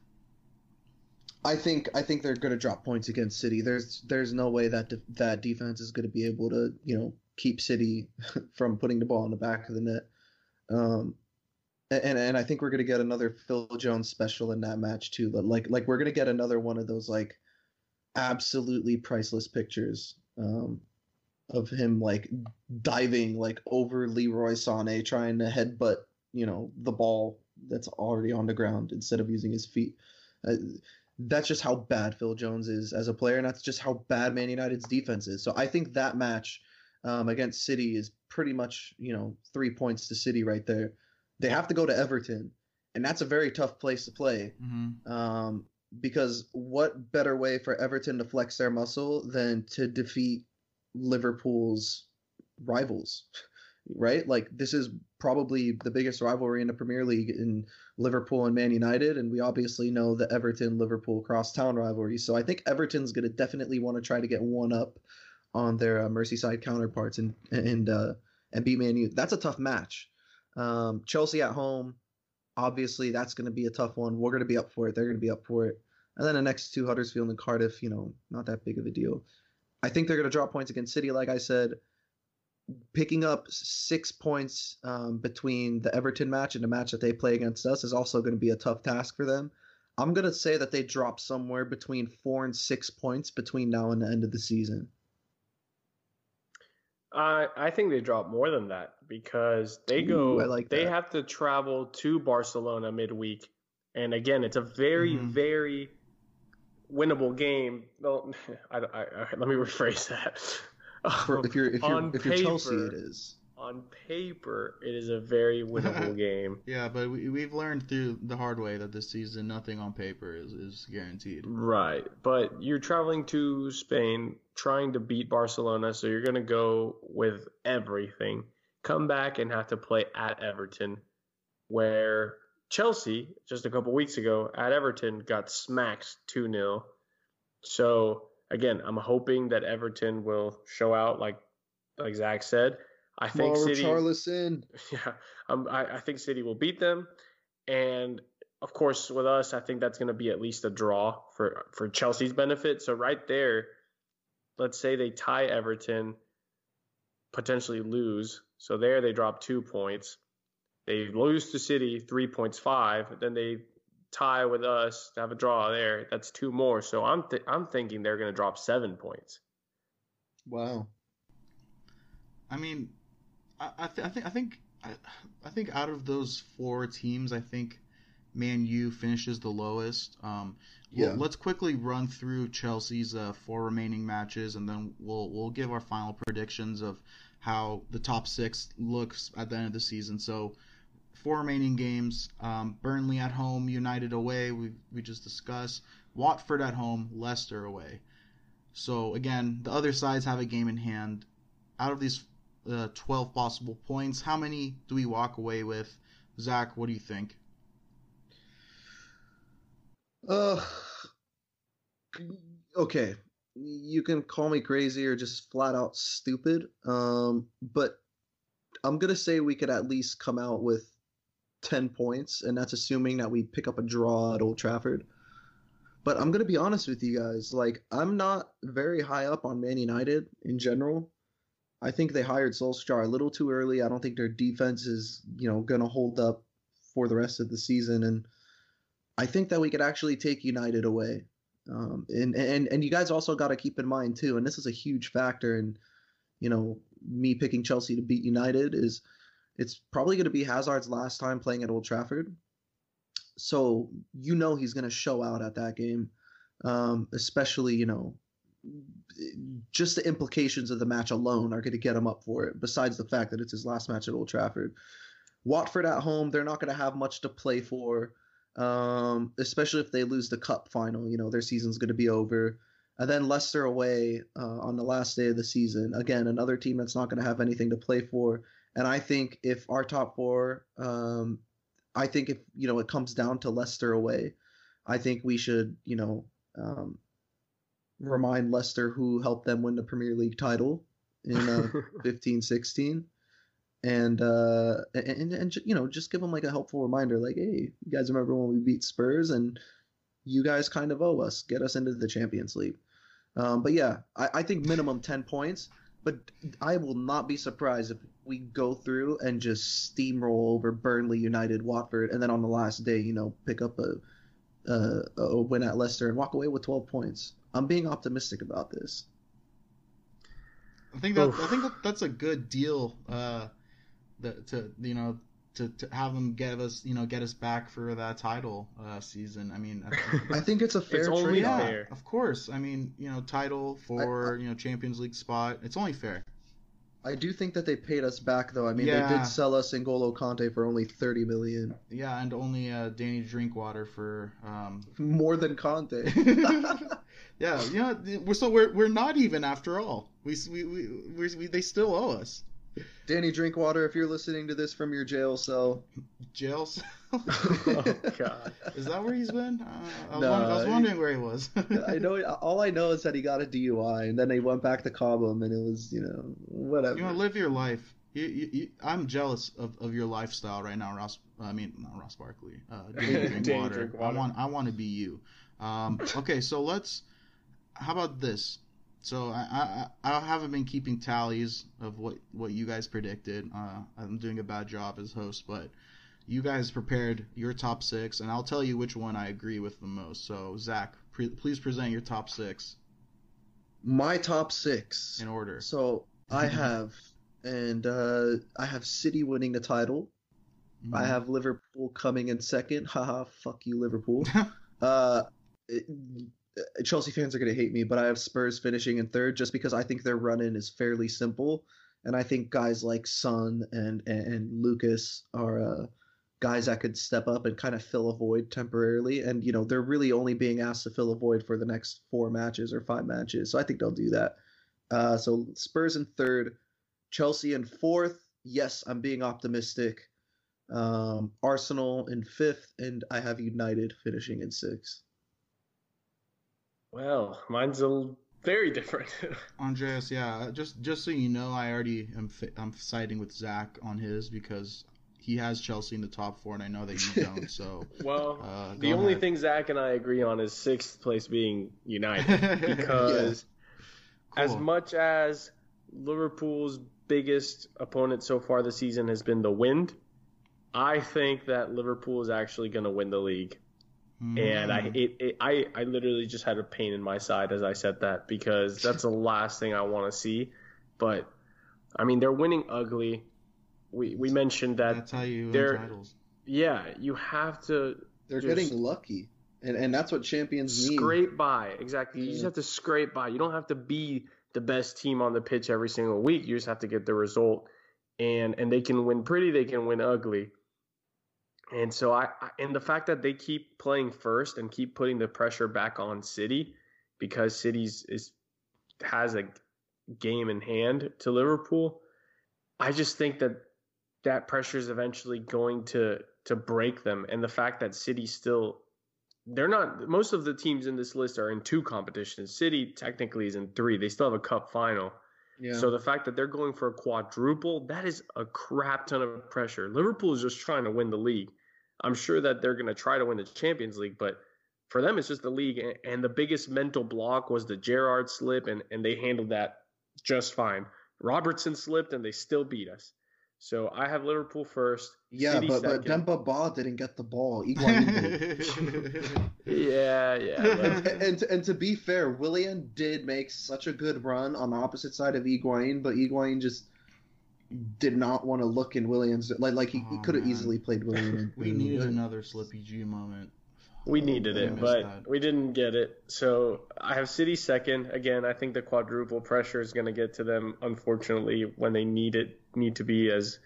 I think I think they're going to drop points against City. There's there's no way that de- that defense is going to be able to you know keep City <laughs> from putting the ball in the back of the net. Um, and and I think we're gonna get another Phil Jones special in that match too. Like like we're gonna get another one of those like absolutely priceless pictures um, of him like diving like over Leroy Sané trying to headbutt you know the ball that's already on the ground instead of using his feet. Uh, that's just how bad Phil Jones is as a player, and that's just how bad Man United's defense is. So I think that match um, against City is pretty much you know three points to City right there they have to go to Everton, and that's a very tough place to play. Mm-hmm. Um, because what better way for Everton to flex their muscle than to defeat Liverpool's rivals, <laughs> right? Like this is probably the biggest rivalry in the Premier League in Liverpool and Man United, and we obviously know the Everton Liverpool crosstown rivalry. So I think Everton's going to definitely want to try to get one up on their uh, Merseyside counterparts and and uh, and beat Man U. That's a tough match. Um, Chelsea at home, obviously that's going to be a tough one. We're going to be up for it. They're going to be up for it. And then the next two, Huddersfield and Cardiff, you know, not that big of a deal. I think they're going to drop points against City, like I said. Picking up six points um, between the Everton match and the match that they play against us is also going to be a tough task for them. I'm going to say that they drop somewhere between four and six points between now and the end of the season. I I think they drop more than that because they go. Ooh, like they that. have to travel to Barcelona midweek, and again, it's a very mm-hmm. very winnable game. Well, <laughs> I, I, I, let me rephrase that. For, if you're if you're <laughs> if you're Chelsea, it is on paper, it is a very winnable <laughs> game. Yeah, but we, we've learned through the hard way that this season, nothing on paper is, is guaranteed. Right. But you're traveling to Spain trying to beat Barcelona, so you're going to go with everything. Come back and have to play at Everton, where Chelsea, just a couple weeks ago at Everton, got smacked 2 0. So, again, I'm hoping that Everton will show out like like Zach said. I think Mauro City. Charlison. <laughs> Yeah, um, I, I think City will beat them, and of course with us, I think that's going to be at least a draw for for Chelsea's benefit. So right there, let's say they tie Everton, potentially lose. So there they drop two points. They lose to City three points five. Then they tie with us to have a draw there. That's two more. So I'm th- I'm thinking they're going to drop seven points. Wow. I mean, I, I, th- I think I think I, I think out of those four teams, I think Man U finishes the lowest. Um, well, Yeah. let's quickly run through Chelsea's uh, four remaining matches, and then we'll we'll give our final predictions of how the top six looks at the end of the season. So, four remaining games: um, Burnley at home, United away. We we just discussed Watford at home, Leicester away. So again, the other sides have a game in hand. Out of these uh, twelve possible points, how many do we walk away with? Zach, what do you think? Uh, okay. You can call me crazy or just flat out stupid. Um, but I'm gonna say we could at least come out with ten points, and that's assuming that we pick up a draw at Old Trafford. But I'm gonna be honest with you guys. Like, I'm not very high up on Man United in general. I think they hired Solskjaer a little too early. I don't think their defense is, you know, gonna hold up for the rest of the season, and I think that we could actually take United away. Um, and, and and you guys also got to keep in mind too, and this is a huge factor in, you know, me picking Chelsea to beat United is, it's probably going to be Hazard's last time playing at Old Trafford, so you know he's going to show out at that game, um, especially you know, just the implications of the match alone are going to get him up for it. Besides the fact that it's his last match at Old Trafford, Watford at home, they're not going to have much to play for um, especially if they lose the cup final. You know, their season's going to be over. And then Leicester away uh, on the last day of the season. Again, another team that's not going to have anything to play for. And I think if our top four, um, I think if you know it comes down to Leicester away, I think we should you know um, remind Leicester who helped them win the Premier League title in uh, <laughs> 15-16 and uh and, and and you know just give them like a helpful reminder like hey you guys remember when we beat spurs and you guys kind of owe us. Get us into the champions league. Um but yeah i, I think minimum 10 points but i will not be surprised if we go through and just steamroll over burnley united watford and then on the last day you know pick up a a, a win at leicester and walk away with 12 points i'm being optimistic about this I think that Oof. I think that that's a good deal. Uh, that to you know to, to have them get us you know get us back for that title uh, season. I mean, I, <laughs> i think it's a fair It's only trade-off. yeah, fair. of course. I mean, you know, title for you know Champions League spot. It's only fair. I do think that they paid us back though. I mean, they did sell us N'Golo Kante for only thirty million, Yeah, and only uh, Danny Drinkwater for. Um... <laughs> more than Kante. <laughs> yeah, <laughs> yeah. we're so we're we're not even after all. We we, we, we, we they still owe us Danny Drinkwater, if you're listening to this from your jail cell, jail. cell? <laughs> oh god. Is that where he's been? Uh, I, was No, wondering, I was wondering where he was. <laughs> I know. All I know is that he got a DUI, and then they went back to Cobham, and it was, you know, whatever. You want to live your life. You, you, you, I'm jealous of, of your lifestyle right now, Ross. I mean, not Ross Barkley. Uh, <laughs> Danny Danny Drinkwater. I want I want to be you. Um, okay, so let's. How about this? So I, I I haven't been keeping tallies of what what you guys predicted. Uh, I'm doing a bad job as host, but you guys prepared your top six, and I'll tell you which one I agree with the most. So Zach, pre- please present your top six My top six. in order. So I <laughs> have, and uh, I have City winning the title. Mm-hmm. I have Liverpool coming in second. <laughs> Haha, fuck you, Liverpool. <laughs> uh, Chelsea fans are going to hate me, but I have Spurs finishing in third just because I think their run in is fairly simple. And I think guys like Son and, and, and Lucas are uh, guys that could step up and kind of fill a void temporarily. And, you know, they're really only being asked to fill a void for the next four matches or five matches. So I think they'll do that. Uh, so Spurs in third, Chelsea in fourth. Yes, I'm being optimistic. Um, Arsenal in fifth, and I have United finishing in sixth. Well, mine's a very different. <laughs> Andreas, yeah, just just so you know, I already am fi- I'm siding with Zach on his because he has Chelsea in the top four, and I know that you don't. <laughs> So well, uh, the only ahead. thing Zach and I agree on is sixth place being United <laughs> because as Cool. much as Liverpool's biggest opponent so far this season has been the wind, I think that Liverpool is actually going to win the league. And I, Mm. it, it, I, I literally just had a pain in my side as I said that because that's the last thing I want to see. But I mean, they're winning ugly. We we mentioned that that's how you win they're- titles. yeah, you have to They're getting lucky, and and that's what champions need. scrape by. Exactly. You just have to scrape by. You don't have to be the best team on the pitch every single week. You just have to get the result. And and they can win pretty, they can win ugly. And so I, I and the fact that they keep playing first and keep putting the pressure back on City because City's is has a game in hand to Liverpool. I just think that that pressure is eventually going to to break them and the fact that City still they're not most of the teams in this list are in two competitions. City technically is in three. They still have a cup final. Yeah. So the fact that they're going for a quadruple, that is a crap ton of pressure. Liverpool is just trying to win the league. I'm sure that they're going to try to win the Champions League, but for them it's just the league and, and the biggest mental block was the Gerrard slip and and they handled that just fine. Robertson slipped and they still beat us. So I have Liverpool first. yeah, City but but. Demba Ba didn't get the ball. <laughs> Yeah, yeah. and, but- and, and to be fair, Willian did make such a good run on the opposite side of Higuain, but Higuain just did not want to look in Williams. like like he, he Oh, could have easily played Willian. <laughs> in- we needed but- another Slippy G moment. We needed oh, it, but that. we didn't get it. So I have City second. Again, I think the quadruple pressure is going to get to them, unfortunately, when they need it, need to be as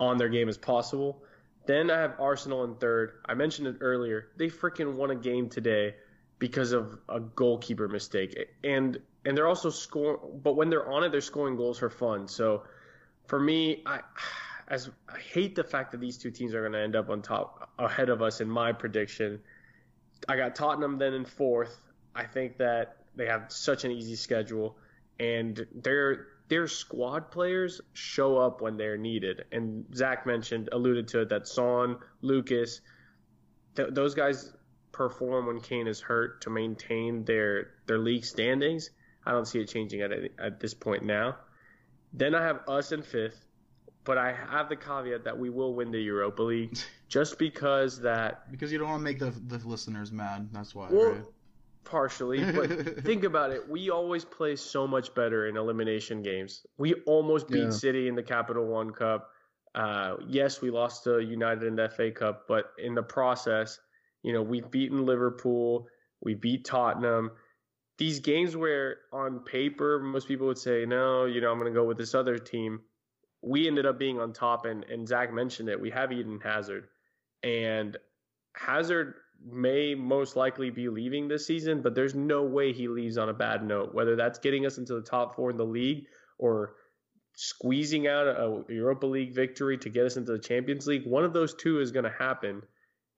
on their game as possible. Then I have Arsenal in third. I mentioned it earlier. They freaking won a game today because of a goalkeeper mistake, and and they're also score. But when they're on it, they're scoring goals for fun. So for me, I as I hate the fact that these two teams are going to end up on top ahead of us in my prediction. I got Tottenham then in fourth. I think that they have such an easy schedule, and their their squad players show up when they're needed. And Zach mentioned, alluded to it, that Son, Lucas, th- those guys perform when Kane is hurt to maintain their their league standings. I don't see it changing at at this point now. Then I have us in fifth, but I have the caveat that we will win the Europa League <laughs> just because that Because you don't want to make the the listeners mad. That's why. well, right? partially, but <laughs> think about it. We always play so much better in elimination games. We almost beat Yeah. City in the Capital One Cup. Uh, yes, we lost to United in the FA Cup, but in the process, you know, we've beaten Liverpool, we beat Tottenham. These games where on paper most people would say, no, you know, I'm going to go with this other team. We ended up being on top, and, and Zach mentioned it. We have Eden Hazard, and Hazard may most likely be leaving this season, but there's no way he leaves on a bad note. Whether that's getting us into the top four in the league or squeezing out a Europa League victory to get us into the Champions League, one of those two is going to happen.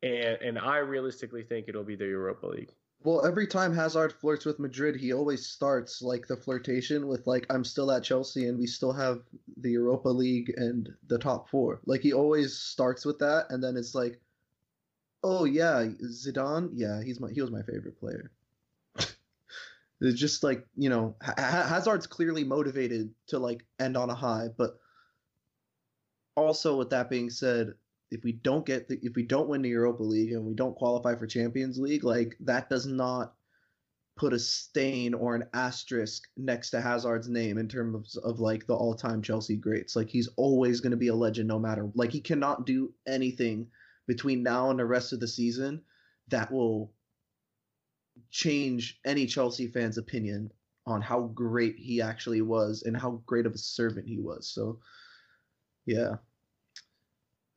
And and I realistically think it'll be the Europa League. Well, every time Hazard flirts with Madrid, he always starts like the flirtation with like I'm still at Chelsea and we still have the Europa League and the top 4. Like he always starts with that and then it's like oh yeah, Zidane, yeah, he's my he was my favorite player. <laughs> it's just like, you know, Ha- Ha- Hazard's clearly motivated to like end on a high, but also with that being said, if we don't get the, if we don't win the Europa League and we don't qualify for Champions League, like that does not put a stain or an asterisk next to Hazard's name in terms of, of like the all-time Chelsea greats. Like he's always going to be a legend no matter. Like he cannot do anything between now and the rest of the season that will change any Chelsea fan's opinion on how great he actually was and how great of a servant he was. So yeah.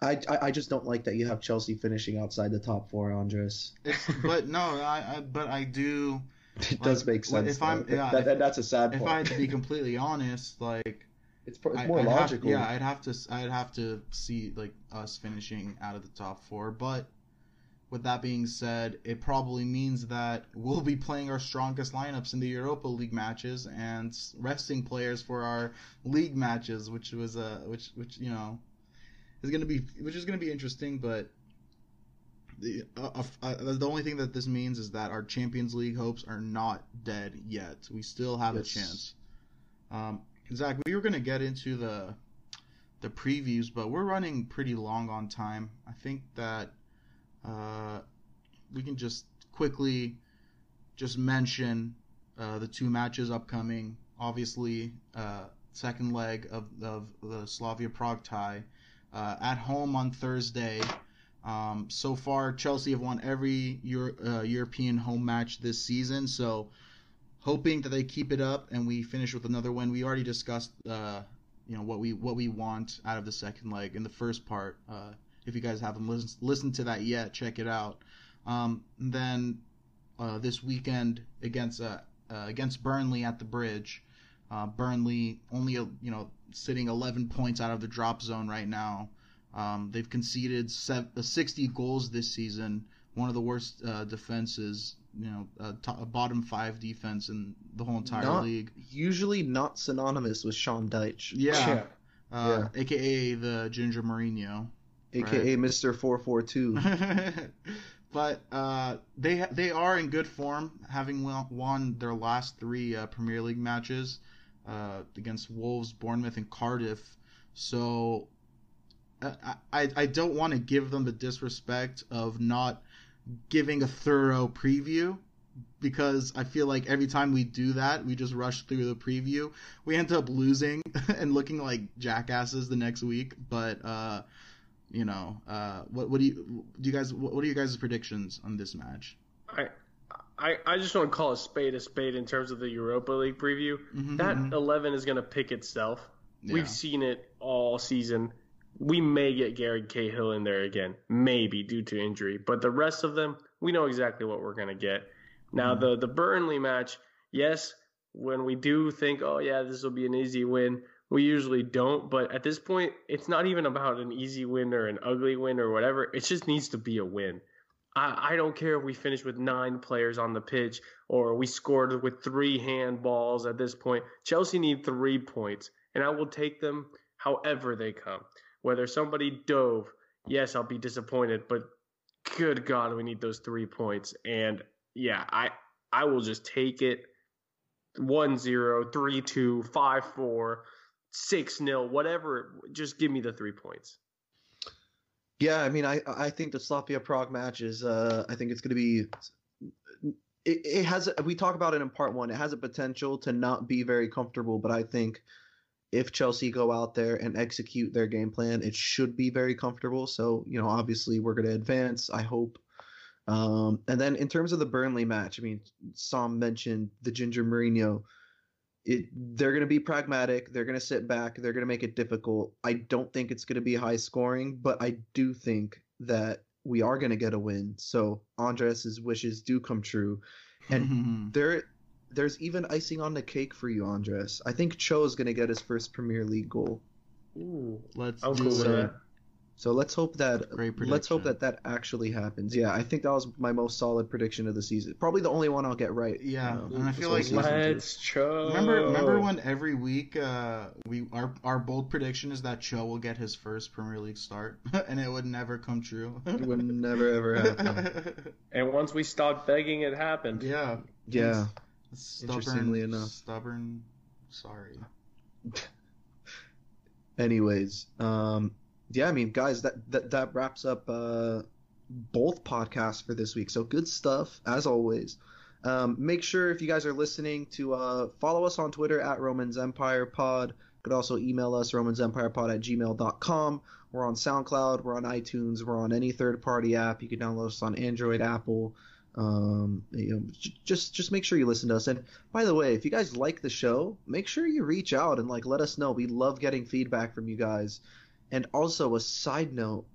I, I, I just don't like that you have Chelsea finishing outside the top four, Andres. It's, <laughs> but no, I, I but I do. <laughs> It does make sense. if I'm- yeah, that, if- that- that's a sad If part. I had to be completely honest, like it's, it's more I'd have- logical. yeah, I'd have to. I'd have to see like us finishing out of the top four. But with that being said, it probably means that we'll be playing our strongest lineups in the Europa League matches and resting players for our league matches, which was a uh, which which you know is gonna be which is gonna be interesting. But the uh, uh, the only thing that this means is that our Champions League hopes are not dead yet. We still have Yes. a chance. Um, Zach, we were gonna get into the the previews, but we're running pretty long on time. I think that uh, we can just quickly just mention uh, the two matches upcoming. Obviously, uh, second leg of, of the Slavia Prague tie uh, at home on Thursday. Um, so far, Chelsea have won every Euro, uh, European home match this season. So, hoping that they keep it up and we finish with another win. We already discussed, uh, you know, what we what we want out of the second leg in the first part. Uh, if you guys haven't listened listened to that yet, check it out. Um, then uh, this weekend against uh, uh, against Burnley at the Bridge. Burnley only you know sitting 11 points out of the drop zone right now. Um, they've conceded 60 goals this season. One of the worst uh, defenses, you know, a, top, bottom five defense in the whole entire not, league. Usually not synonymous with Sean Dyche. Yeah. Uh, yeah. AKA the Ginger Mourinho. AKA right? Mr. 442. <laughs> but uh, they they are in good form, having won their last three uh, Premier League matches uh, against Wolves, Bournemouth, and Cardiff. So I I, I don't want to give them the disrespect of not giving a thorough preview because I feel like every time we do that, we just rush through the preview. We end up losing <laughs> and looking like jackasses the next week. But uh, you know, uh, what what do you do? You guys, what are your guys' predictions on this match? I I, I just want to call a spade a spade in terms of the Europa League preview. Mm-hmm, that mm-hmm. 11 is going to pick itself. Yeah. We've seen it all season. We may get Gary Cahill in there again, maybe due to injury, but the rest of them, we know exactly what we're going to get. Now, mm-hmm. the, the Burnley match, yes, when we do think, oh, yeah, this will be an easy win, we usually don't. But at this point, it's not even about an easy win or an ugly win or whatever. It just needs to be a win. I, I don't care if we finish with nine players on the pitch or we scored with three handballs at this point. Chelsea need three points, and I will take them however they come. Whether somebody dove, yes, I'll be disappointed, but good God, we need those three points. And yeah, I I will just take it 1 0, 3 2, 5 4, 6 0, whatever. Just give me the three points. Yeah, I mean, I I think the Slavia Prague match is uh, I think it's going to be. It, it has we talk about it in part one. It has a potential to not be very comfortable, but I think if Chelsea go out there and execute their game plan, it should be very comfortable. So you know, obviously, we're going to advance. I hope. Um, and then in terms of the Burnley match, I mean, Sam mentioned the Ginger Mourinho it, they're going to be pragmatic. They're going to sit back. They're going to make it difficult. I don't think it's going to be high scoring, but I do think that we are going to get a win. So Andres's wishes do come true, and <laughs> there, there's even icing on the cake for you, Andres. I think Cho is going to get his first Premier League goal. Ooh, let's do it. So let's hope that let's hope that that actually happens. Yeah, I think that was my most solid prediction of the season. Probably the only one I'll get right. Yeah, um, and I feel like let's Cho. Remember, remember when every week uh, we our our bold prediction is that Cho will get his first Premier League start, <laughs> and it would never come true. it would never ever <laughs> happen. and once we stopped begging, it happened. Yeah. Yeah. Stubborn, Interestingly enough. Stubborn. Sorry. <laughs> Anyways, um, yeah, I mean, guys, that that, that wraps up uh, both podcasts for this week. So good stuff as always. Um, make sure if you guys are listening to uh, follow us on Twitter at Romans Empire Pod. You could also email us romansempirepod at gmail.com. We're on SoundCloud. We're on iTunes. We're on any third party app. You can download us on Android, Apple. Um, you know, just just make sure you listen to us. And by the way, if you guys like the show, make sure you reach out and like let us know. We love getting feedback from you guys. And also, a side note,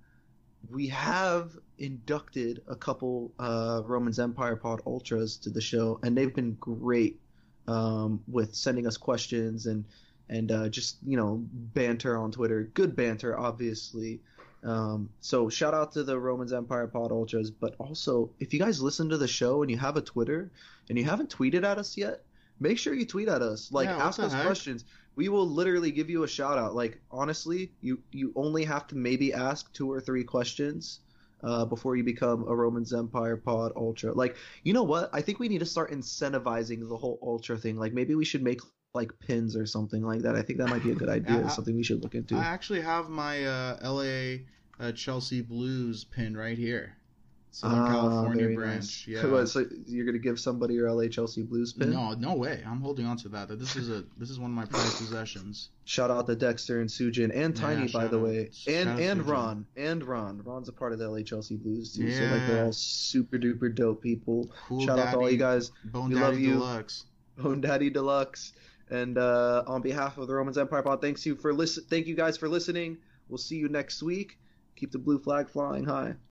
we have inducted a couple uh, Romans Empire Pod Ultras to the show, and they've been great um, with sending us questions and and uh, just you know banter on Twitter. Good banter, obviously. Um, so shout out to the Romans Empire Pod Ultras, but also if you guys listen to the show and you have a Twitter and you haven't tweeted at us yet, make sure you tweet at us. Like yeah, ask us heck? questions we will literally give you a shout out. Like honestly, you you only have to maybe ask two or three questions uh, before you become a Romans Empire Pod Ultra. Like you know what? I think we need to start incentivizing the whole Ultra thing. Like maybe we should make like pins or something like that. I think that might be a good idea. <laughs> I, something we should look into. I actually have my uh, LA uh, Chelsea Blues pin right here. Southern Ah, California branch. nice. Yeah. What, so you're gonna give somebody your LA Chelsea Blues pin? No, no way. I'm holding on to that. This is a this is one of my prized possessions. Shout out to Dexter and Sujin and Yeah, Tiny, by the way, and and Sujin. Ron and Ron. Ron's a part of the LA Chelsea Blues too. So like Yeah. they're all super duper dope people. Cool Shout out to all you guys, Bone We Daddy love you. Deluxe. Home Daddy Deluxe, and uh, on behalf of the Romans Empire Pod, thanks you for listen. Thank you guys for listening. We'll see you next week. Keep the blue flag flying high.